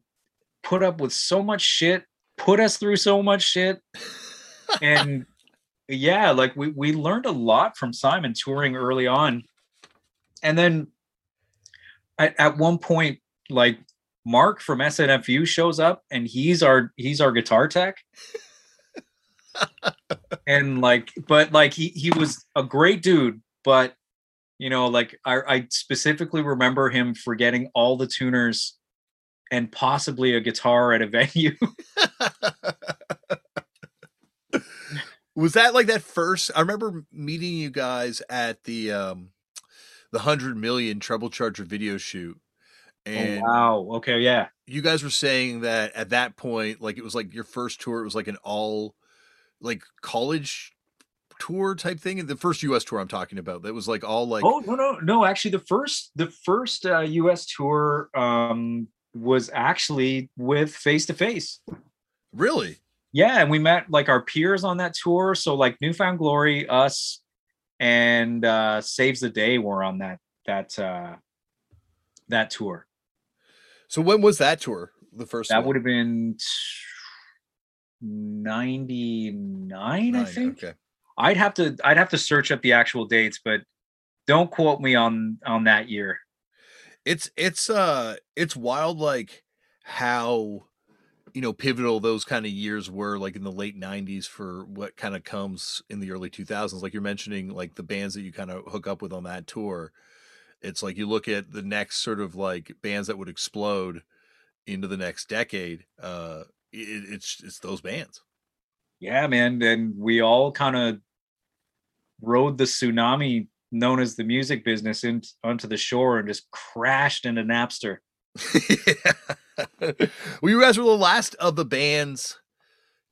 put up with so much shit, put us through so much shit, and yeah, like we we learned a lot from Simon touring early on, and then at, at one point, like Mark from SNFU shows up, and he's our he's our guitar tech. And like but like he he was a great dude but you know like I, I specifically remember him forgetting all the tuners and possibly a guitar at a venue. Was that like that first i remember meeting you guys at the um the 100 million treble charger video shoot and oh, wow. Okay yeah. you guys were saying that at that point like it was like your first tour it was like an all like college tour type thing? The first us tour i'm talking about that was like all like oh no no no actually the first the first uh, us tour um was actually with face to face. Really? Yeah and we met like our peers on that tour so like New Found Glory us and uh saves the day were on that that uh that tour so when was that tour the first that one? would have been 99 i think. okay. I'd have to i'd have to search up the actual dates but don't quote me on on that year. It's it's uh it's wild like how you know pivotal those kind of years were like in the late 90s for what kind of comes in the early 2000s like you're mentioning like the bands that you kind of hook up with on that tour it's like you look at the next sort of like bands that would explode into the next decade uh it, it's it's those bands. Yeah man and we all kind of rode the tsunami known as the music business in, onto the shore and just crashed into napster. Well, you guys were the last of the bands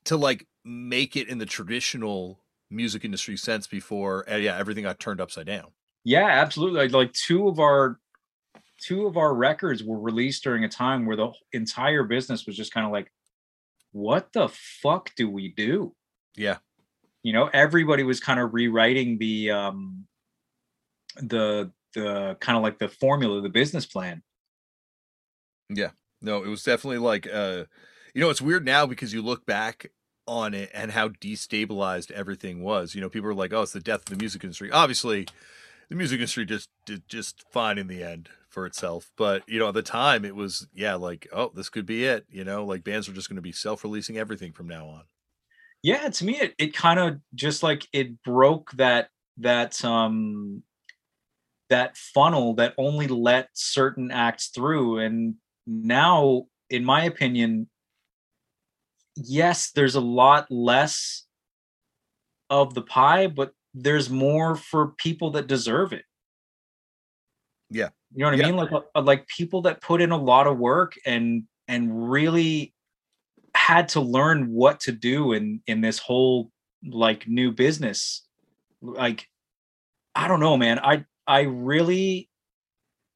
to like make it in the traditional music industry sense before, uh, yeah, everything got turned upside down. Yeah, absolutely. Like, two of our two of our records were released during a time where the entire business was just kind of like, what the fuck do we do? Yeah, You know, everybody was kind of rewriting the um the the kind of like the formula, the business plan. Yeah. No, it was definitely like, uh, you know, it's weird now because you look back on it and how destabilized everything was. You know, people are like, "Oh, it's the death of the music industry." Obviously, the music industry just did just fine in the end for itself. But you know, at the time, it was yeah, like, "Oh, this could be it." You know, like bands are just going to be self-releasing everything from now on. yeah to me it, it kind of just like it broke that that um that funnel that only let certain acts through and now in my opinion yes there's a lot less of the pie but there's more for people that deserve it. Yeah. you know what Yeah. i mean? Like uh, like people that put in a lot of work and and really had to learn what to do in in this whole like new business. Like i don't know man. I i really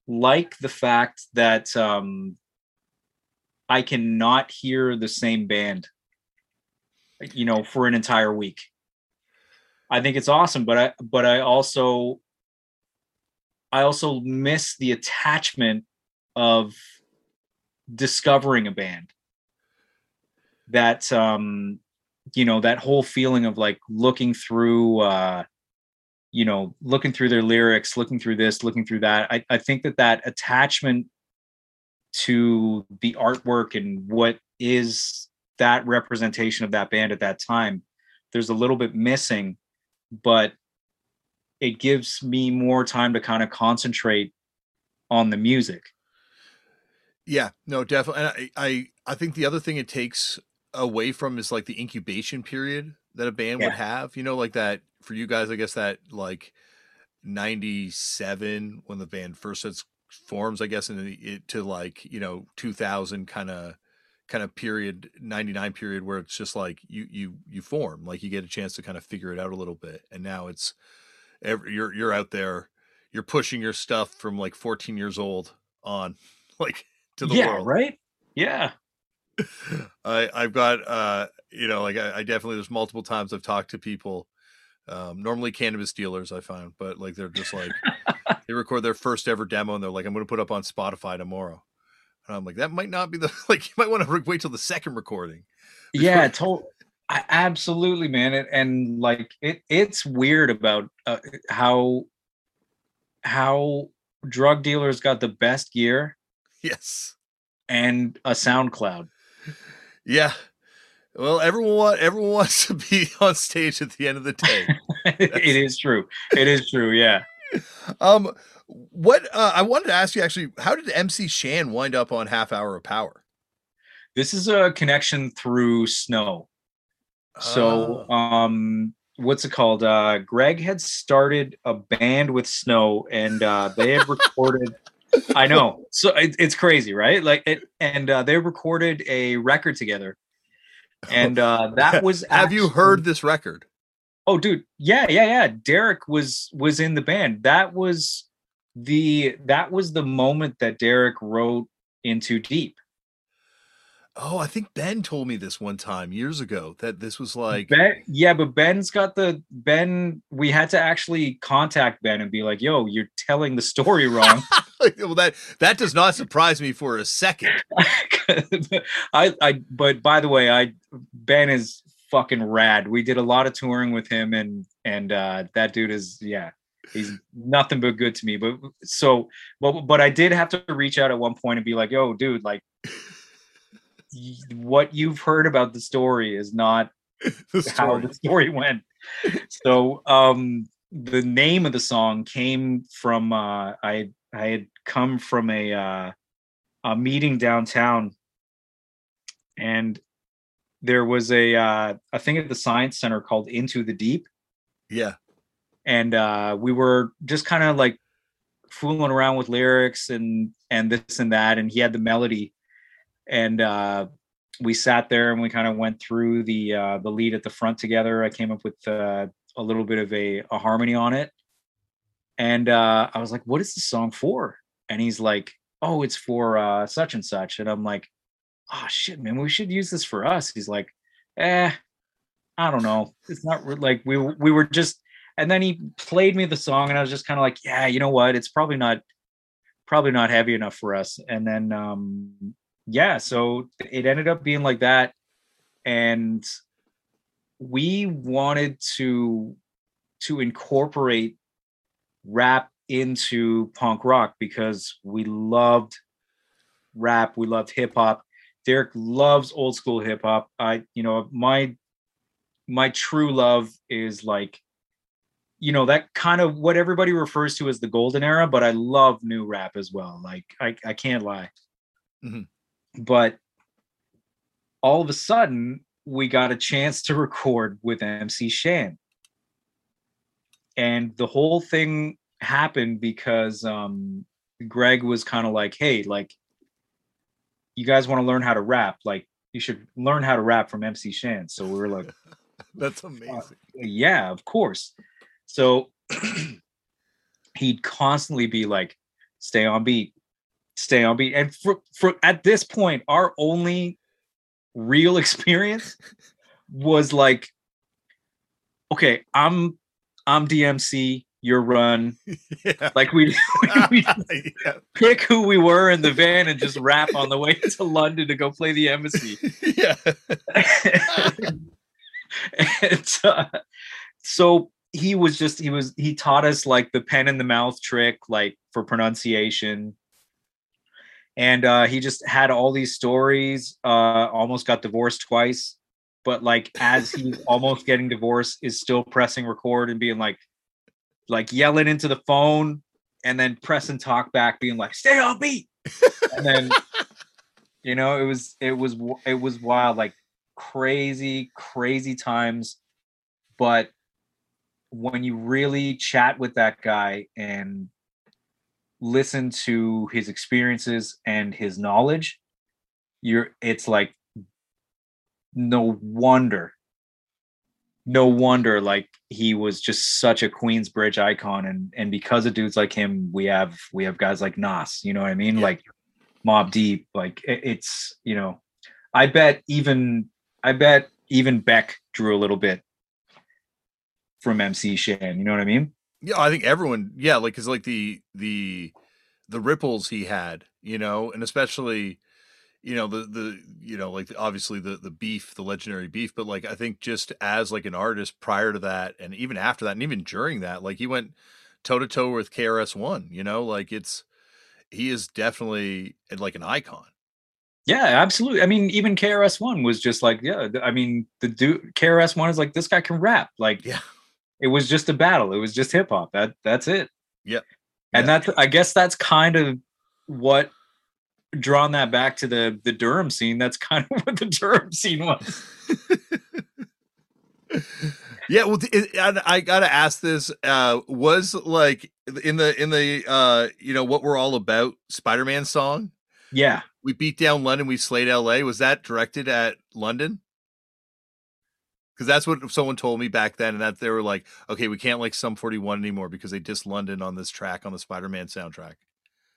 like the fact that um i cannot hear the same band you know for an entire week I think it's awesome, but I but I also I also miss the attachment of discovering a band. That um you know, that whole feeling of like looking through uh you know, looking through their lyrics, looking through this, looking through that. I, I think that that attachment to the artwork and what is that representation of that band at that time, there's a little bit missing but it gives me more time to kind of concentrate on the music. Yeah, no, definitely. And I, I, I think the other thing it takes away from is like the incubation period that a band yeah. would have. You know, like that for you guys. I guess that like '97 when the band first sets forms. I guess and it, to like you know 2000 kind of kind of period 99 period where it's just like you you you form like you get a chance to kind of figure it out a little bit and now it's every, you're you're out there you're pushing your stuff from like 14 years old on like to the yeah, world. right? Yeah. I i've got uh you know like I, I, definitely there's multiple times i've talked to people um normally cannabis dealers i find but like they're just like they record their first ever demo and they're like i'm going to put up on spotify tomorrow and I'm like, that might not be the like. You might want to wait till the second recording. Yeah. I, absolutely, man. It, and like it, it's weird about uh, how how drug dealers got the best gear. Yes. And a SoundCloud. Yeah. Well, everyone want everyone wants to be on stage at the end of the day. it is true. It is true. Yeah. Um, what uh, I wanted to ask you actually, how did MC Shan wind up on Half Hour of Power? This is a connection through Snow. So, oh. um, what's it called? Uh, Greg had started a band with Snow, and uh, they had recorded. I know, so it, it's crazy, right? Like, it, and uh, they recorded a record together, and uh, that was. Have actually, you heard this record? Oh, dude, yeah, yeah, yeah. Derek was was in the band. That was the that was the moment that Derek wrote In Too Deep. Oh, I think Ben told me this one time years ago that this was like Ben, yeah, but Ben's got the Ben. We had to actually contact Ben and be like, "Yo, you're telling the story wrong." well, that that does not surprise me for a second. I, I, but by the way, I Ben is fucking rad. We did a lot of touring with him, and and uh, that dude is yeah, he's nothing but good to me. But so, but but I did have to reach out at one point and be like, "Yo, dude, like, what you've heard about the story is not the how the story went." so, um, the name of the song came from uh, I I had come from a uh, a meeting downtown, and there was a uh, a thing at the science center called Into the Deep. Yeah and uh, we were just kind of like fooling around with lyrics and and this and that and he had the melody. And uh, we sat there and we kind of went through the uh, the lead at the front together. I came up with uh, a little bit of a, a harmony on it. And uh, i was like what is the song for? And he's like oh it's for uh, such and such. And i'm like oh shit man we should use this for us. He's like eh i don't know. It's not like we we were just and then he played me the song and i was just kind of like yeah you know what? It's probably not probably not heavy enough for us. And then um yeah so it ended up being like that. And we wanted to to incorporate rap into punk rock because we loved rap we loved hip hop. Derek loves old school hip hop. I you know my my true love is like you know that kind of what everybody refers to as the golden era but i love new rap as well like i, I can't lie. Mm-hmm. but all of a sudden we got a chance to record with mc shan. And the whole thing happened because um greg was kind of like hey like you guys want to learn how to rap? Like you should learn how to rap from mc shan. So we were like that's amazing. uh, yeah of course so he'd constantly be like, stay on beat, stay on beat. And for, for at this point, our only real experience was like okay, I'm I'm DMC, your run. Yeah. Like we, we, we yeah. pick who we were in the van and just rap on the way to London to go play the embassy. yeah. and uh, so he was just he was he taught us like the pen in the mouth trick like for pronunciation. And uh he just had all these stories uh almost got divorced twice. But like as he's almost getting divorced is still pressing record and being like like yelling into the phone and then pressing talk back being like stay on beat! And then you know it was it was it was wild like crazy crazy times. But when you really chat with that guy and listen to his experiences and his knowledge you're it's like no wonder no wonder like he was just such a queensbridge icon and and because of dudes like him we have we have guys like nas you know what i mean Yeah. like Mobb Deep like it's you know i bet even i bet even beck drew a little bit from mc shan you know what i mean Yeah, I think everyone, yeah, like cuz like the the the ripples he had, you know, and especially you know the the you know like obviously the the beef, the legendary beef, but like I think just as like an artist prior to that and even after that and even during that, like he went toe to toe with KRS-One, you know, like it's he is definitely like an icon. yeah absolutely i mean even KRS-One was just like yeah i mean the dude KRS-One is like this guy can rap like Yeah. It was just a battle it was just hip-hop that that's it Yep. and Yeah. that's i guess that's kind of what drawn that back to the the durham scene that's kind of what the durham scene was yeah, well, it, I, I gotta ask this: uh, was like in the in the uh, you know what we're all about Spider-Man song? yeah We beat down London, we slayed L.A. Was that directed at London? Because that's what someone told me back then, and that they were like, "Okay, we can't like Sum 41 anymore because they dissed London on this track on the Spider-Man soundtrack."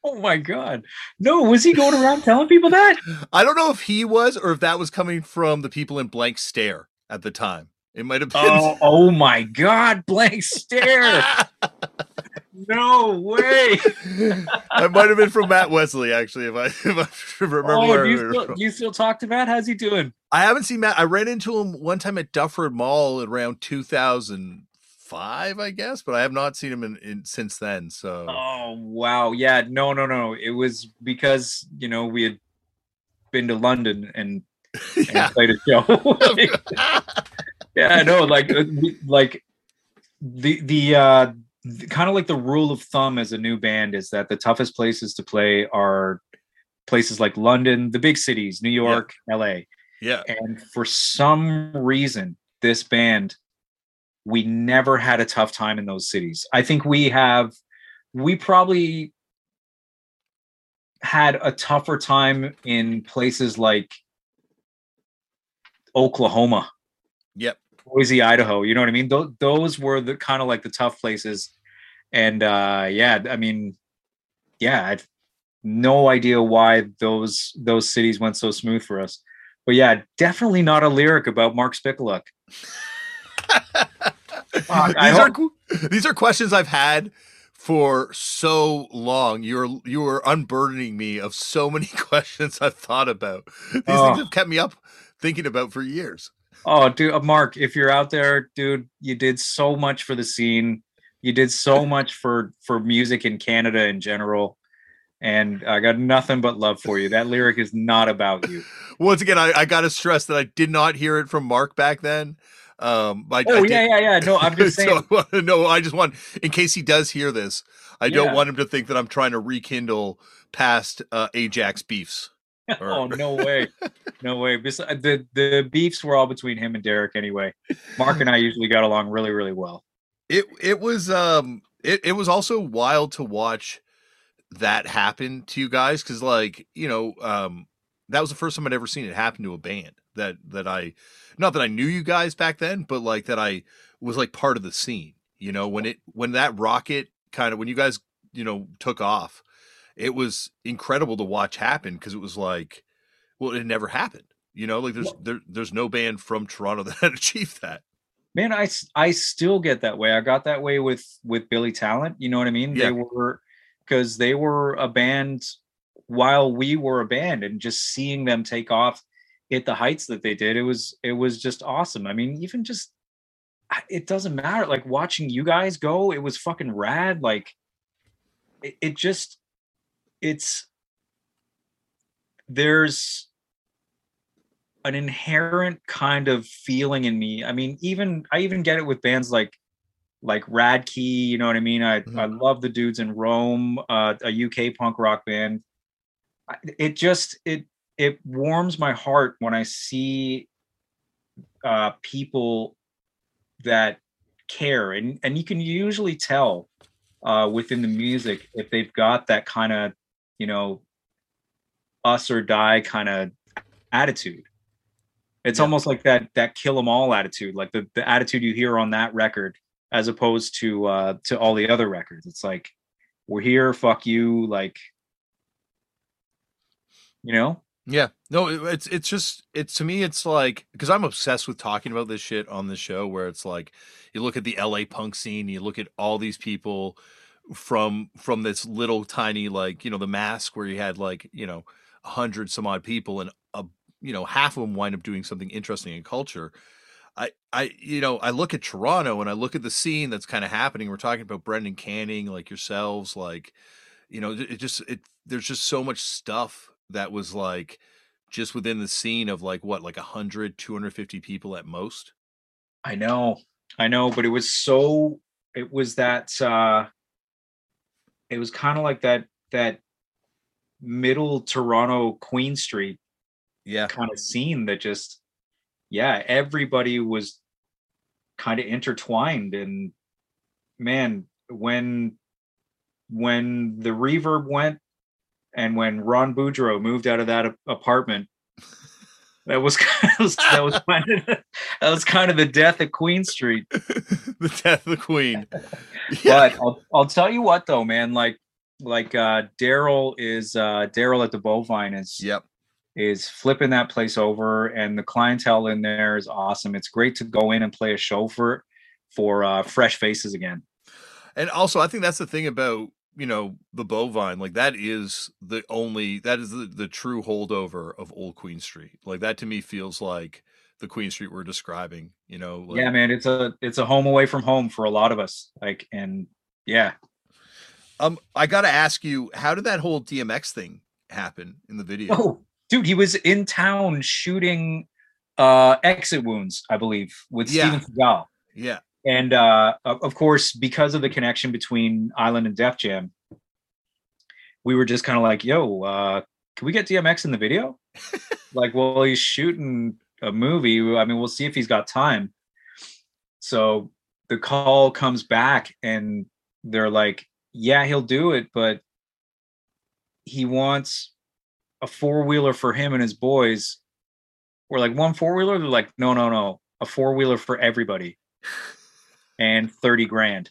oh my god no was he going around telling people that I don't know if he was or if that was coming from the people in Blank Stare at the time. It might have been. oh, oh my god blank stare no way that might have been from Matt Wesley, actually, if I, if I remember. oh, do you, still, do you still talk to matt how's he doing I haven't seen Matt. I ran into him one time at Dufferin Mall around 2005, I guess, but I have not seen him in, in since then. So Oh wow, yeah, no, no, no. It was because you know we had been to London and, and yeah. played a show. yeah, no, like uh, like the the uh kind of like the rule of thumb as a new band is that the toughest places to play are places like London, the big cities, New York, LA. yeah. And for some reason, this band, we never had a tough time in those cities. I think we have, we probably had a tougher time in places like Oklahoma, Yep. Boise, Idaho. You know what I mean? Those, those were the kind of like the tough places. And uh, yeah, I mean, yeah, I've no idea why those those cities went so smooth for us. But yeah, definitely not a lyric about Mark Spikuluk. these are these are questions I've had for so long. You're you are unburdening me of so many questions I've thought about. These Oh. things have kept me up thinking about for years. Oh, dude, uh, Mark, if you're out there, dude, you did so much for the scene. You did so much for for music in Canada in general. And I got nothing but love for you. That lyric is not about you. Once again, I, I got to stress that I did not hear it from Mark back then. Um, I, Oh I yeah, yeah, yeah. No, I'm just saying. so, I wanna I just want, in case he does hear this, I don't want him to think that I'm trying to rekindle past uh, Ajax beefs. Or- oh no way, no way. The the beefs were all between him and Derek anyway. Mark and I usually got along really, really well. It it was um it, it was also wild to watch that happen to you guys because like you know um that was the first time I'd ever seen it happen to a band that that I not that I knew you guys back then but like that I was like part of the scene you know when it when that rocket kind of when you guys you know took off it was incredible to watch happen because it was like well it never happened you know like there's there, there's no band from Toronto that had achieved that. Man i i still get that way. I got that way with with billy talent you know what i mean? Yeah. they were because they were a band while we were a band and just seeing them take off at the heights that they did it was it was just awesome. I mean even just it doesn't matter like watching you guys go it was fucking rad like it, it just it's there's an inherent kind of feeling in me. I mean, even I even get it with bands like like Radkey, you know what I mean? I I Mhm. love the dudes in Roam, uh, a UK punk rock band. It just it it warms my heart when I see uh, people that care, and and you can usually tell uh, within the music if they've got that kind of you know us or die kind of attitude. It's Yeah. almost like that that kill 'em all attitude, like the, the attitude you hear on that record, as opposed to uh to all the other records. It's like we're here, fuck you, like you know? Yeah. No, it- it's it's just it's to me it's like because I'm obsessed with talking about this shit on the show where it's like you look at the LA punk scene, you look at all these people from from this little tiny like, you know, the Masque where you had like, you know, a hundred some odd people and a you know, half of them wind up doing something interesting in culture. I I you know, I look at Toronto and I look at the scene that's kind of happening. We're talking about Brendan Canning, like yourselves, like you know, it just it there's just so much stuff that was like just within the scene of like what like 100 250 people at most I know, I know, but it was so it was that uh it was kind of like that that middle Toronto Queen Street yeah. kind of scene that just yeah everybody was kind of intertwined and man when when the reverb went and when ron boudreau moved out of that apartment that was kind of, that was kind of that was kind of the death of queen street. The death of the queen. Yeah. But I'll, I'll tell you what though man like like uh daryl is uh daryl at the bovine is yep. is flipping that place over and the clientele in there is awesome. It's great to go in and play a show for for uh, fresh faces again. And also i think that's the thing about you know the bovine like that is the only that is the, the true holdover of old queen street. Like that to me feels like the queen street we're describing you know like, yeah man it's a it's a home away from home for a lot of us like and yeah. Um i gotta ask you how did that whole dmx thing happen in the video? Oh dude he was in town shooting uh exit wounds i believe with Yeah. steven seagal. Yeah and uh of course because of the connection between island and def jam we were just kind of like yo uh can we get dmx in the video? Like well he's shooting a movie. I mean we'll see if he's got time. So the call comes back and they're like yeah he'll do it but he wants a four-wheeler for him and his boys. We're like one four-wheeler? They're like no no no. A four-wheeler for everybody and 30 grand.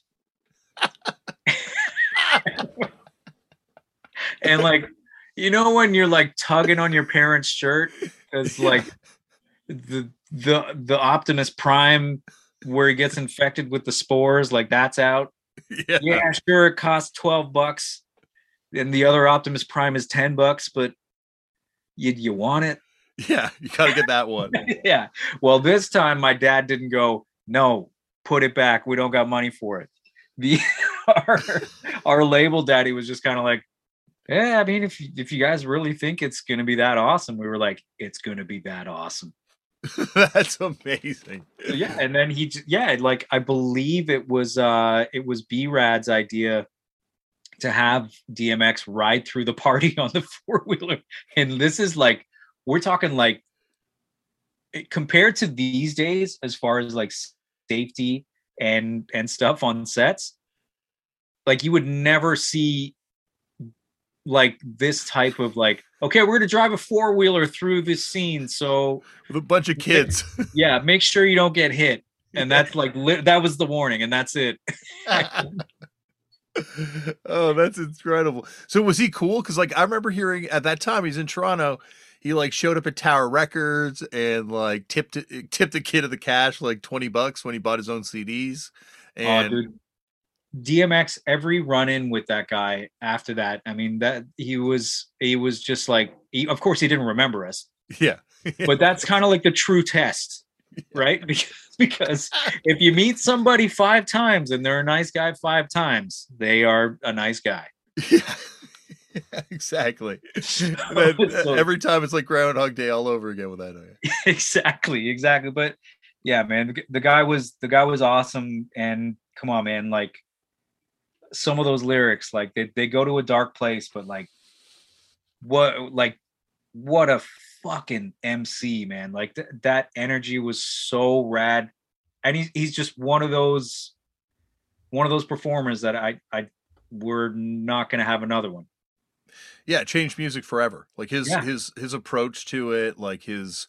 and like, you know, when you're like tugging on your parents' shirt, because like the the the Optimus Prime where he gets infected with the spores, like that's out. yeah Yeah, sure, it costs 12 bucks. And the other Optimus Prime is 10 bucks, but you you want it? yeah you gotta get that one yeah. Well, this time my dad didn't go, no, put it back. We don't got money for it. The our, our label daddy was just kind of like, yeah, I mean, if you- if you guys really think it's gonna be that awesome, we were like, it's gonna be that awesome. That's amazing. Yeah, and then he, yeah, like I believe it was uh it was B Rad's idea to have DMX ride through the party on the four wheeler, and this is like we're talking like compared to these days as far as like safety and and stuff on sets like you would never see like this type of like okay we're gonna drive a four-wheeler through this scene so With a bunch of kids. yeah make sure you don't get hit and that's like li- that was the warning and that's it oh, that's incredible. So was he cool? Because like I remember hearing at that time he's in Toronto, he like showed up at Tower Records and like tipped uh, tipped a kid of the cash like twenty bucks when he bought his own CDs. And oh. DMX every run in with that guy after that. I mean that he was he was just like he, of course he didn't remember us. Yeah. but that's kind of like the true test, right? Because because if you meet somebody five times and they're a nice guy five times, they are a nice guy. Yeah. exactly. Then, eh, so, every time it's like Groundhog Day all over again with that. Eh. exactly, exactly. But yeah, man, the, guy was the guy was awesome. And come on, man, like some of those lyrics, like they, they go to a dark place, but like what like what a fucking MC, man. Like th- that energy was so rad. And he's he's just one of those one of those performers that I I we're not gonna have another one. Yeah, changed music forever. Like his yeah. his his approach to it, like his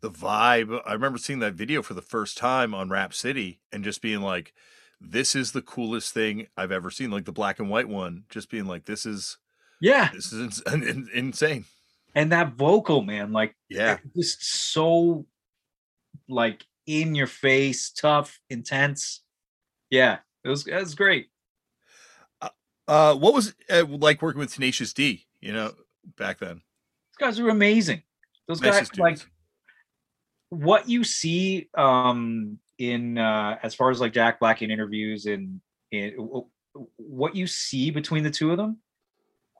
the vibe. I remember seeing that video for the first time on Rap City and just being like, this is the coolest thing I've ever seen. Like the black and white one, just being like, this is, yeah, this is in, insane. And that vocal, man, like, yeah, just so like in your face, tough, intense. Yeah, it was, it was great. Uh, uh what was it like working with Tenacious D, you know, back then? Those guys were amazing. Those guys, like, what you see um in uh, as far as like Jack Black in interviews and in what you see between the two of them,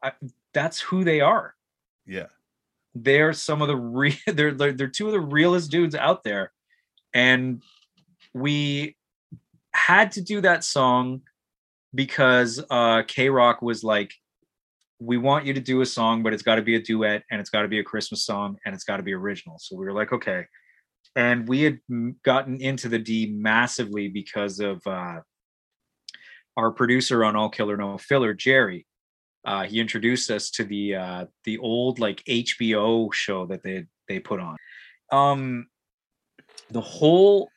I, that's who they are. Yeah, they're some of the real. They're, they're they're two of the realest dudes out there, and we had to do that song because uh KROQ was like we want you to do a song but it's got to be a duet and it's got to be a christmas song and it's got to be original so we were like okay and we had gotten into the D massively because of uh, our producer on All Killer No Filler, Jerry. Uh, he introduced us to the uh, the old like HBO show that they they put on. Um, the whole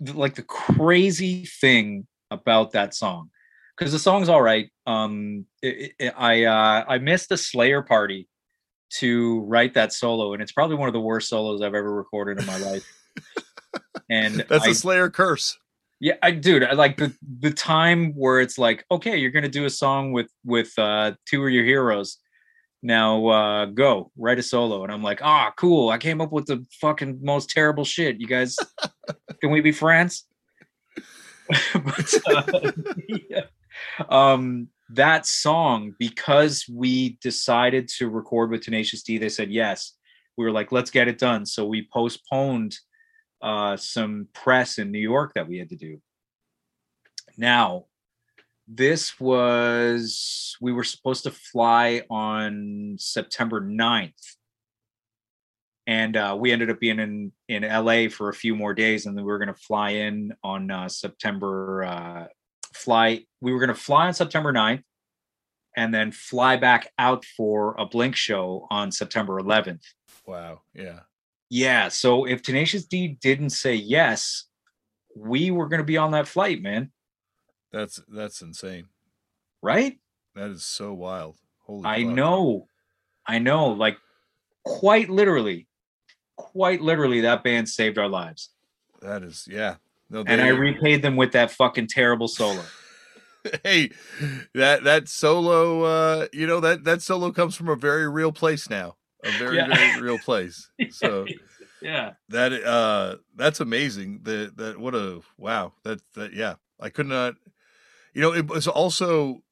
like the crazy thing about that song because the song's all right. Um, it, it, I uh, I missed the Slayer party to write that solo, and it's probably one of the worst solos I've ever recorded in my life. and that's I, a Slayer curse. Yeah, I dude, I like the the time where it's like, okay, you're gonna do a song with with uh two of your heroes. Now uh go write a solo, and I'm like, ah, cool. I came up with the fucking most terrible shit. You guys, can we be friends? but, uh, yeah. Um, that song because we decided to record with Tenacious D. They said yes. We were like, let's get it done. So we postponed uh, some press in New York that we had to do. Now, this was we were supposed to fly on September 9th. And uh, we ended up being in in LA for a few more days, and then we were going to fly in on uh, September uh, fly. We were going to fly on September 9th and then fly back out for a Blink show on September 11th. Wow. Yeah. Yeah. So if Tenacious D didn't say yes, we were going to be on that flight, man. That's that's insane. Right? That is so wild. Holy I fuck. know. I know. Like quite literally, quite literally, that band saved our lives. That is, yeah. No, and I repaid them with that fucking terrible solo. hey, that that solo, uh, you know that that solo comes from a very real place now, a very yeah. very real place. So yeah, that uh, that's amazing. That that what a wow. That that yeah, I could not. You know, it was also,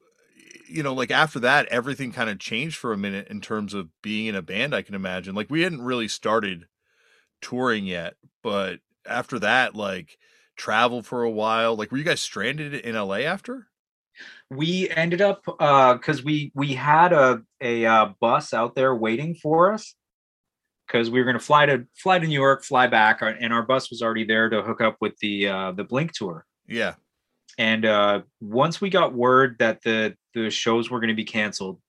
you know, like after that, everything kind of changed for a minute in terms of being in a band. I can imagine. Like we hadn't really started touring yet, but after that, like travel for a while? Like, were you guys stranded in LA after? We ended up because uh, we we had a a uh, bus out there waiting for us because we were going to fly to fly to New York, fly back, uh, and our bus was already there to hook up with the uh, the Blink tour. Yeah. And uh, once we got word that the the shows were going to be canceled,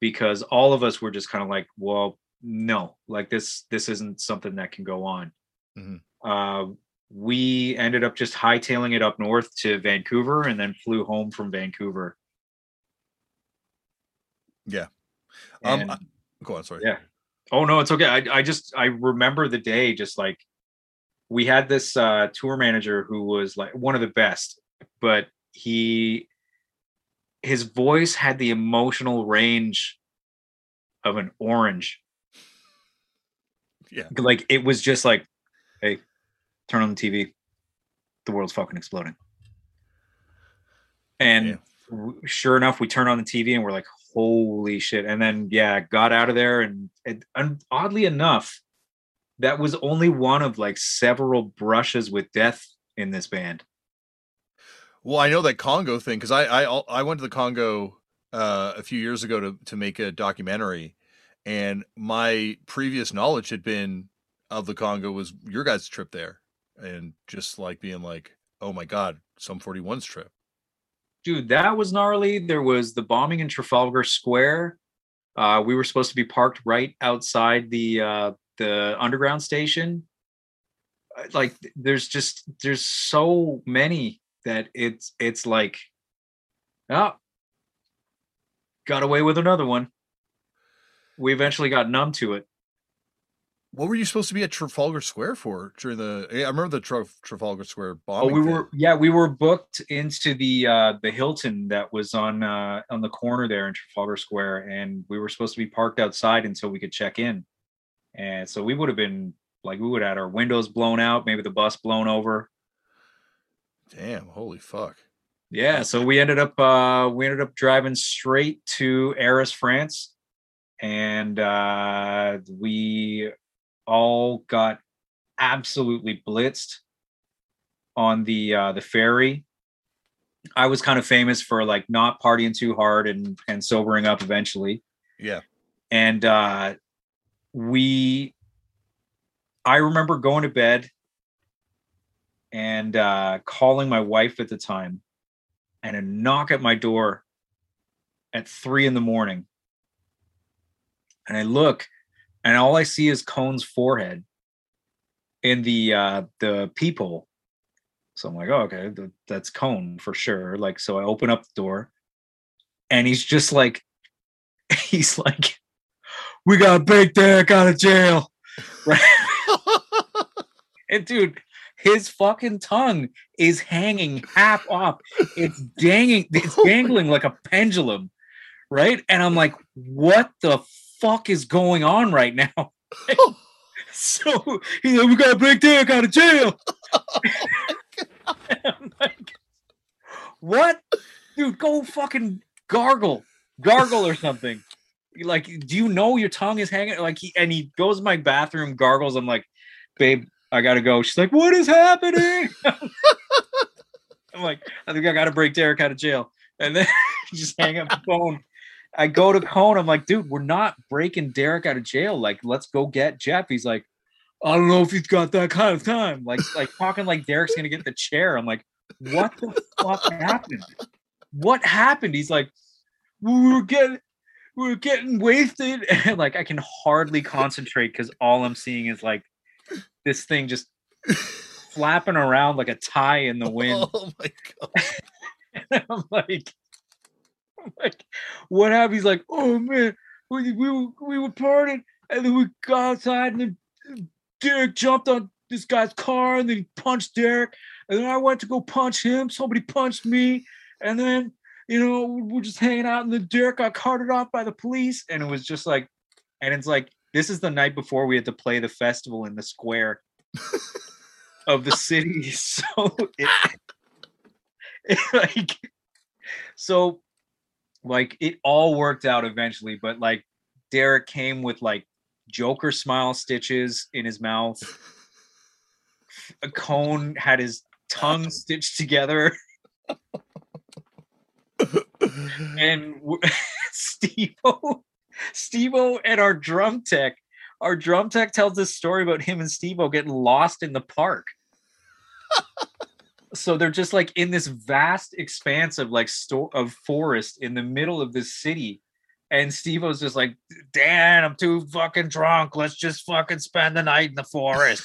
because all of us were just kind of like, well, no, like this this isn't something that can go on. Mm-hmm. Uh, we ended up just hightailing it up north to Vancouver and then flew home from Vancouver. Yeah. Um, and, go on. Sorry. Yeah. Oh no, it's okay. I I just I remember the day just like we had this uh tour manager who was like one of the best, but he his voice had the emotional range of an orange. Yeah. Like it was just like, hey, turn on the TV. The world's fucking exploding. And Yeah. w- sure enough, we turn on the TV and we're like, holy shit. And then, yeah, got out of there. And, and, and oddly enough, that was only one of like several brushes with death in this band. Well, I know that Congo thing because I, I I went to the Congo uh, a few years ago to to make a documentary, and my previous knowledge had been of the Congo was your guys' trip there, and just like being like, oh my god, Sum 41's trip. dude that was gnarly. There was the bombing in trafalgar square. Uh, we were supposed to be parked right outside the uh, the underground station. Uh, like there's just there's so many that it's it's like oh got away with another one we eventually got numb to it What were you supposed to be at Trafalgar Square for during the? I remember the Traf- Trafalgar Square Oh, bombing. we thing. were yeah, we were booked into the uh the Hilton that was on uh on the corner there in Trafalgar Square, and we were supposed to be parked outside until we could check in. And so we would have been like we would have had our windows blown out, maybe the bus blown over. Damn, holy fuck. Yeah, so we ended up uh we ended up driving straight to Arras, France, and uh we all got absolutely blitzed on the uh the ferry. I was kind of famous for like not partying too hard and and sobering up eventually. Yeah. And uh we I remember going to bed and uh calling my wife at the time and a knock at my door at three in the morning. And I look, and all I see is Cone's forehead in the uh the peephole. So I'm like, oh, okay, th- that's Cone for sure. Like, so I open up the door, and he's just like, he's like, we gotta break Derek out of jail. Right. And dude, his fucking tongue is hanging half off. It's dangling, it's dangling like a pendulum, right? And I'm like, what the fuck is going on right now? so he's like, we gotta break Derek out of jail. I'm like, what? Dude, go fucking gargle, gargle or something. Like, do you know your tongue is hanging? Like, he and he goes to my bathroom, gargles. I'm like, babe, I gotta go. She's like, what is happening? I'm like, I think I gotta break Derek out of jail. And then just hang up the phone. I go to Cone. I'm like, dude, we're not breaking Derek out of jail. Like, let's go get Jeff. He's like, I don't know if he's got that kind of time. Like, like talking like Derek's gonna get the chair. I'm like, what the fuck happened? What happened? He's like, we were getting we were getting wasted. And like I can hardly concentrate because all I'm seeing is like this thing just flapping around like a tie in the wind. Oh my god. And I'm like, like, what happened? He's like, oh man, we, we were we were partying, and then we got outside, and then Derek jumped on this guy's car, and then he punched Derek, and then I went to go punch him. Somebody punched me, and then you know we're just hanging out, and then Derek got carted off by the police, and it was just like, and it's like this is the night before we had to play the festival in the square of the city, so it, it like so like it all worked out eventually but like derek came with like joker smile stitches in his mouth. A cone had his tongue stitched together. And steve-o steve-o and our drum tech our drum tech tells this story about him and steve-o getting lost in the park so they're just like in this vast expanse of like store of forest in the middle of this city and steve-o's just like dan i'm too fucking drunk let's just fucking spend the night in the forest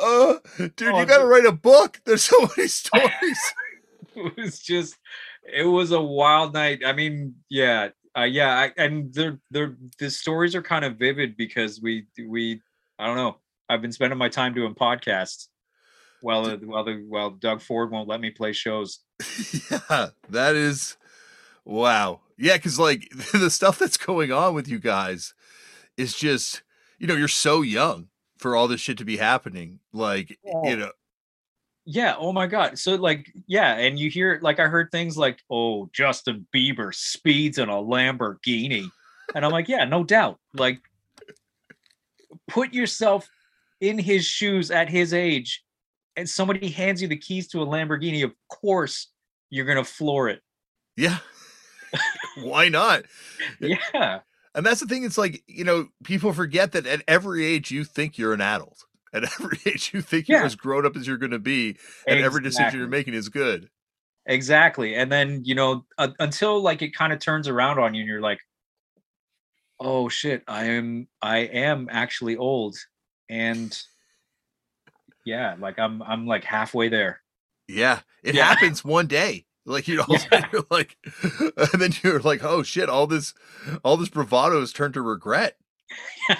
Uh, dude, Oh, you got to dude. write a book. There's so many stories. it was just it was a wild night. I mean, yeah, uh, yeah, I, and they're they're the stories are kind of vivid because we we I don't know. I've been spending my time doing podcasts while while the while Doug Ford won't let me play shows. yeah, that is wow. Yeah, because like the stuff that's going on with you guys is just you know you're so young for all this shit to be happening. Like Oh. you know, Yeah. Oh my God. So like, yeah, and you hear like I heard things like, "Oh, Justin Bieber speeds in a Lamborghini," and I'm like, yeah, no doubt. Like, put yourself in his shoes at his age, and somebody hands you the keys to a Lamborghini. Of course, you're gonna floor it. yeah. Why not? Yeah. And that's the thing. It's like, you know, people forget that at every age you think you're an adult. At every age you think you're as grown up as you're going to be. And every decision you're making is good. Exactly. And then, you know, uh, until like it kind of turns around on you and you're like, "Oh shit, I am I am actually old." And yeah, like I'm I'm like halfway there. Yeah. It Yeah. happens one day. Like, you know, Yeah. you're like, and then you're like, oh shit, all this, all this bravado has turned to regret.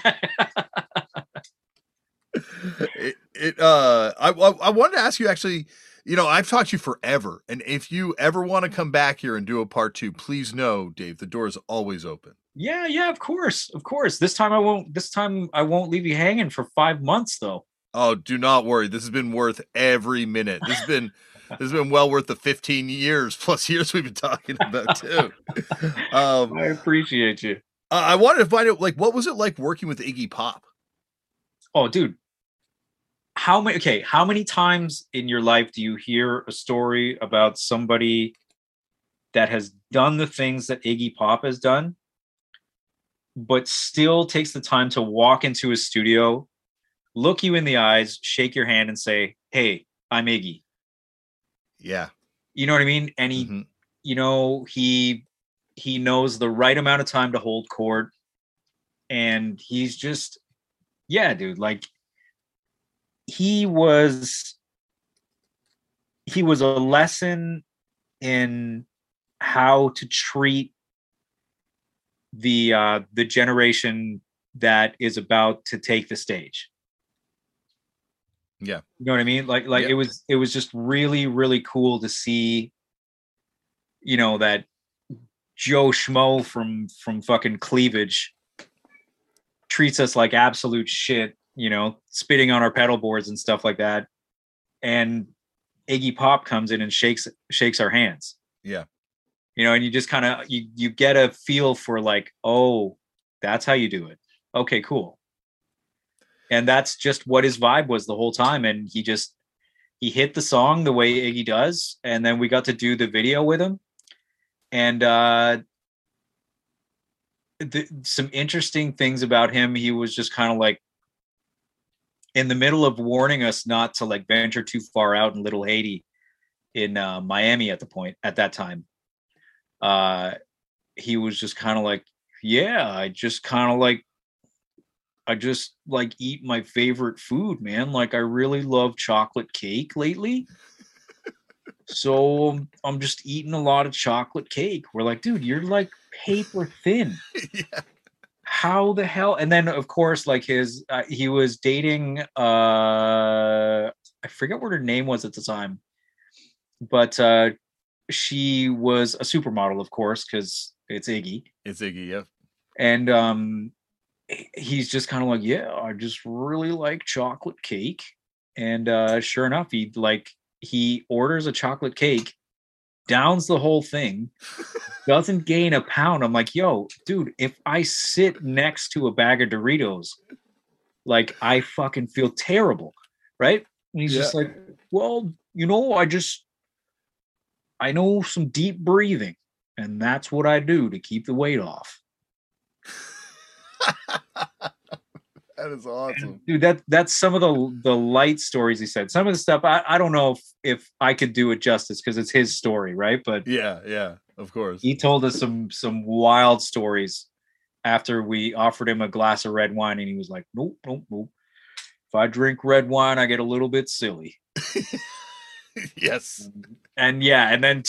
it, it uh I, I wanted to ask you actually you know I've talked to you forever and if you ever want to come back here and do a part 2 please know Dave the door is always open yeah, yeah, of course. Of course. This time I won't this time I won't leave you hanging for 5 months though. oh do not worry this has been worth every minute this has been this has been well worth the 15 years plus years we've been talking about too um I appreciate you. I I wanted to find out like what was it like working with Iggy Pop Oh, dude. How many okay, how many times in your life do you hear a story about somebody that has done the things that Iggy Pop has done, but still takes the time to walk into his studio, look you in the eyes, shake your hand, and say, Hey, I'm Iggy. yeah You know what I mean? And he, Mhm. you know, he he knows the right amount of time to hold court. And he's just, yeah, dude, like he was he was a lesson in how to treat the uh the generation that is about to take the stage Yeah. you know what i mean like like Yep. it was it was just really really cool to see you know that joe schmo from from fucking cleavage treats us like absolute shit you know spitting on our pedal boards and stuff like that and iggy pop comes in and shakes shakes our hands Yeah. You know and you just kind of you you get a feel for like oh that's how you do it. Okay cool. And that's just what his vibe was the whole time and he just he hit the song the way iggy does and then we got to do the video with him. And uh the, some interesting things about him he was just kind of like in the middle of warning us not to like venture too far out in little haiti in uh, miami at the point at that time uh he was just kind of like yeah i just kind of like i just like eat my favorite food man. Like i really love chocolate cake lately. So um, i'm just eating a lot of chocolate cake. We're like dude you're like paper thin. Yeah. how the hell and then of course like his uh, he was dating uh i forget what her name was at the time but uh she was a supermodel of course because it's iggy. It's Iggy. Yeah. and um he's just kind of like yeah i just really like chocolate cake. And uh sure enough he like he orders a chocolate cake downs the whole thing doesn't gain a pound. I'm like yo dude if i sit next to a bag of doritos like i fucking feel terrible. Right? And he's just like well you know i just i know some deep breathing and that's what i do to keep the weight off That is awesome. dude that that's some of the the light stories he said some of the stuff i, I don't know if if i could do it justice because it's his story right but Yeah. Yeah. Of course. he told us some some wild stories after we offered him a glass of red wine and he was like nope nope nope if i drink red wine i get a little bit silly yes. and yeah and then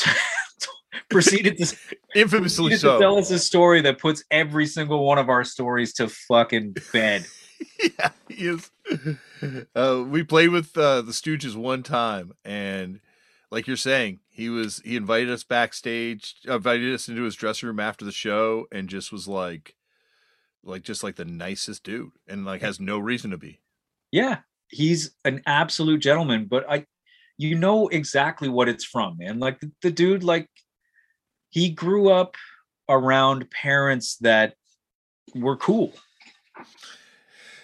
proceeded to Infamously proceeded to so. tell us a story that puts every single one of our stories to fucking bed. yeah, he is. Uh, we played with uh, the Stooges one time, and like you're saying, he was he invited us backstage, invited us into his dressing room after the show, and just was like, like just like the nicest dude, and like has no reason to be. Yeah, he's an absolute gentleman, but I, you know exactly what it's from, man. Like the, the dude, like he grew up around parents that were cool.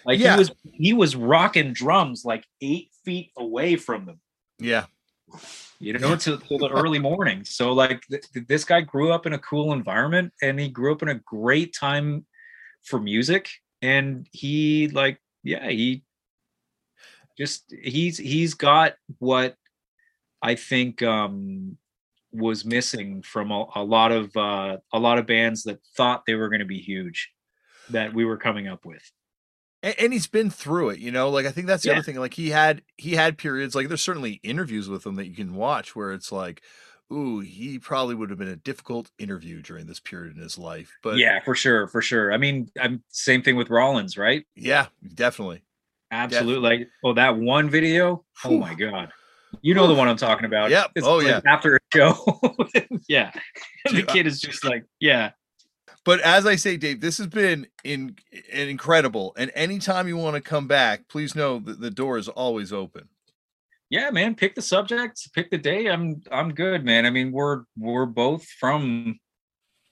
Like Yeah. he was he was rocking drums like eight feet away from them, Yeah, you know, till, till the early morning. So like th- th- this guy grew up in a cool environment and he grew up in a great time for music. And he like, yeah, he just he's he's got what I think um was missing from a, a lot of uh a lot of bands that thought they were going to be huge that we were coming up with. and, and he's been through it. You know, like I think that's the Yeah. other thing. Like he had he had periods. Like there's certainly interviews with him that you can watch where it's like. Ooh, he probably would have been a difficult interview during this period in his life. But yeah, for sure, for sure. I mean, I'm same thing with Rollins, right? yeah, definitely. Absolutely. Like, oh, that one video. Oh Whew. my god. You know the one I'm talking about. Yep. It's Oh, like yeah. After a show. yeah. And the kid is just like, yeah. But as I say, Dave, this has been in, in incredible. And anytime you want to come back, please know that the door is always open. Yeah, man. Pick the subject, pick the day. I'm I'm good, man. I mean, we're we're both from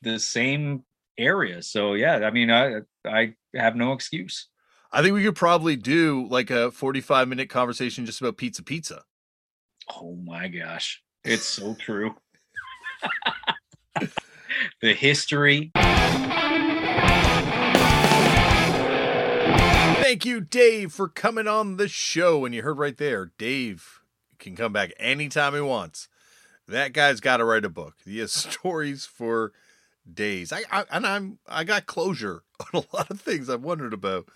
the same area. So yeah, I mean, I I have no excuse. I think we could probably do like a 45 minute conversation just about pizza pizza. Oh my gosh. It's so true. the history. Thank you, Dave, for coming on the show. And you heard right there, Dave can come back anytime he wants. That guy's got to write a book. He has stories for days. I, I and I'm I got closure on a lot of things I've wondered about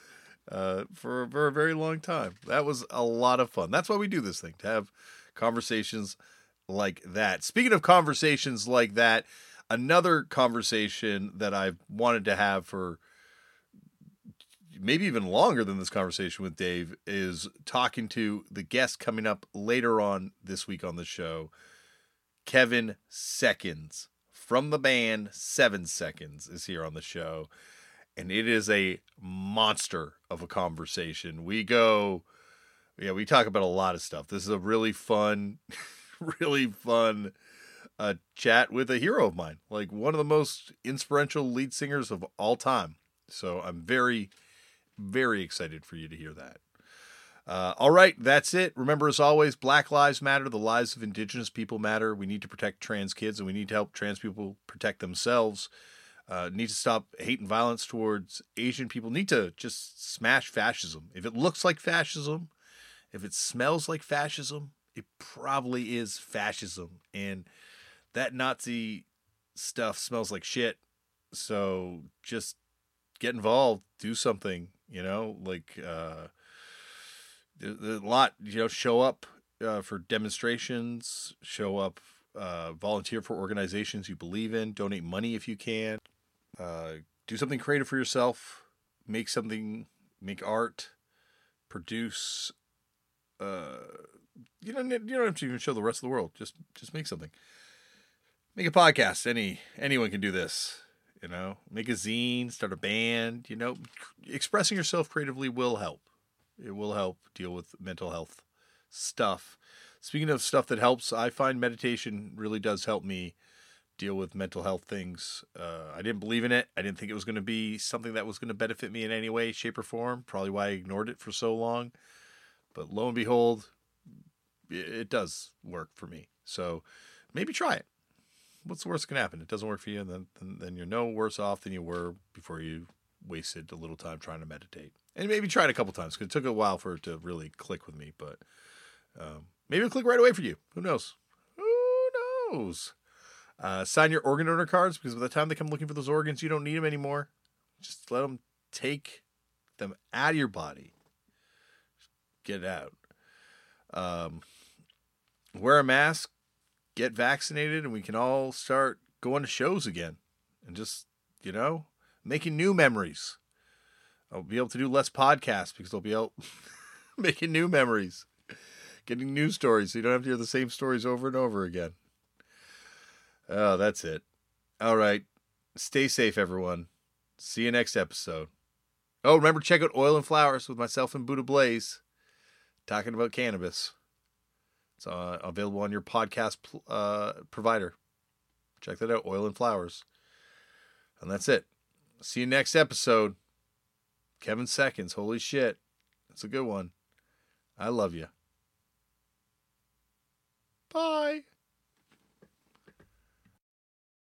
uh, for for a very long time. That was a lot of fun. That's why we do this thing to have conversations like that. Speaking of conversations like that, another conversation that I've wanted to have for maybe even longer than this conversation with Dave is talking to the guest coming up later on this week on the show, Kevin Seconds from the band Seven Seconds is here on the show. And it is a monster of a conversation. We go, yeah, we talk about a lot of stuff. This is a really fun, really fun uh, chat with a hero of mine, like one of the most inspirational lead singers of all time. So I'm very, very excited for you to hear that. Uh, all right, that's it. Remember, as always, Black Lives Matter. The lives of Indigenous people matter. We need to protect trans kids, and we need to help trans people protect themselves. Uh, need to stop hate and violence towards Asian people. Need to just smash fascism. If it looks like fascism, if it smells like fascism, it probably is fascism. And that Nazi stuff smells like shit. So just get involved, do something, you know, like uh a lot, you know, show up uh, for demonstrations, show up uh volunteer for organizations you believe in, donate money if you can. Uh do something creative for yourself, make something, make art, produce uh you don't you don't have to even show the rest of the world. Just just make something. Make a podcast. Any anyone can do this. You know, make a zine, start a band. You know, expressing yourself creatively will help. It will help deal with mental health stuff. Speaking of stuff that helps, I find meditation really does help me deal with mental health things. Uh, I didn't believe in it. I didn't think it was going to be something that was going to benefit me in any way, shape, or form. Probably why I ignored it for so long. But lo and behold, it, does work for me. So maybe try it. What's the worst that can happen? It doesn't work for you, and then, then then you're no worse off than you were before you wasted a little time trying to meditate. And maybe try it a couple times because it took a while for it to really click with me. But um, maybe it'll click right away for you. Who knows? Who knows? Uh, sign your organ donor cards because by the time they come looking for those organs, you don't need them anymore. Just let them take them out of your body. Get out. Um, wear a mask. get vaccinated and we can all start going to shows again and just, you know, making new memories. I'll be able to do less podcasts because I'll be out making new memories, getting new stories so you don't have to hear the same stories over and over again. Oh, that's it. All right. Stay safe, everyone. See you next episode. Oh, remember, check out Oil and Flowers with myself and Buddha Blaze talking about cannabis. It's uh, available on your podcast uh, provider. Check that out, Oil and Flowers. And that's it. See you next episode. Kevin Seconds. Holy shit. That's a good one. I love you. Bye.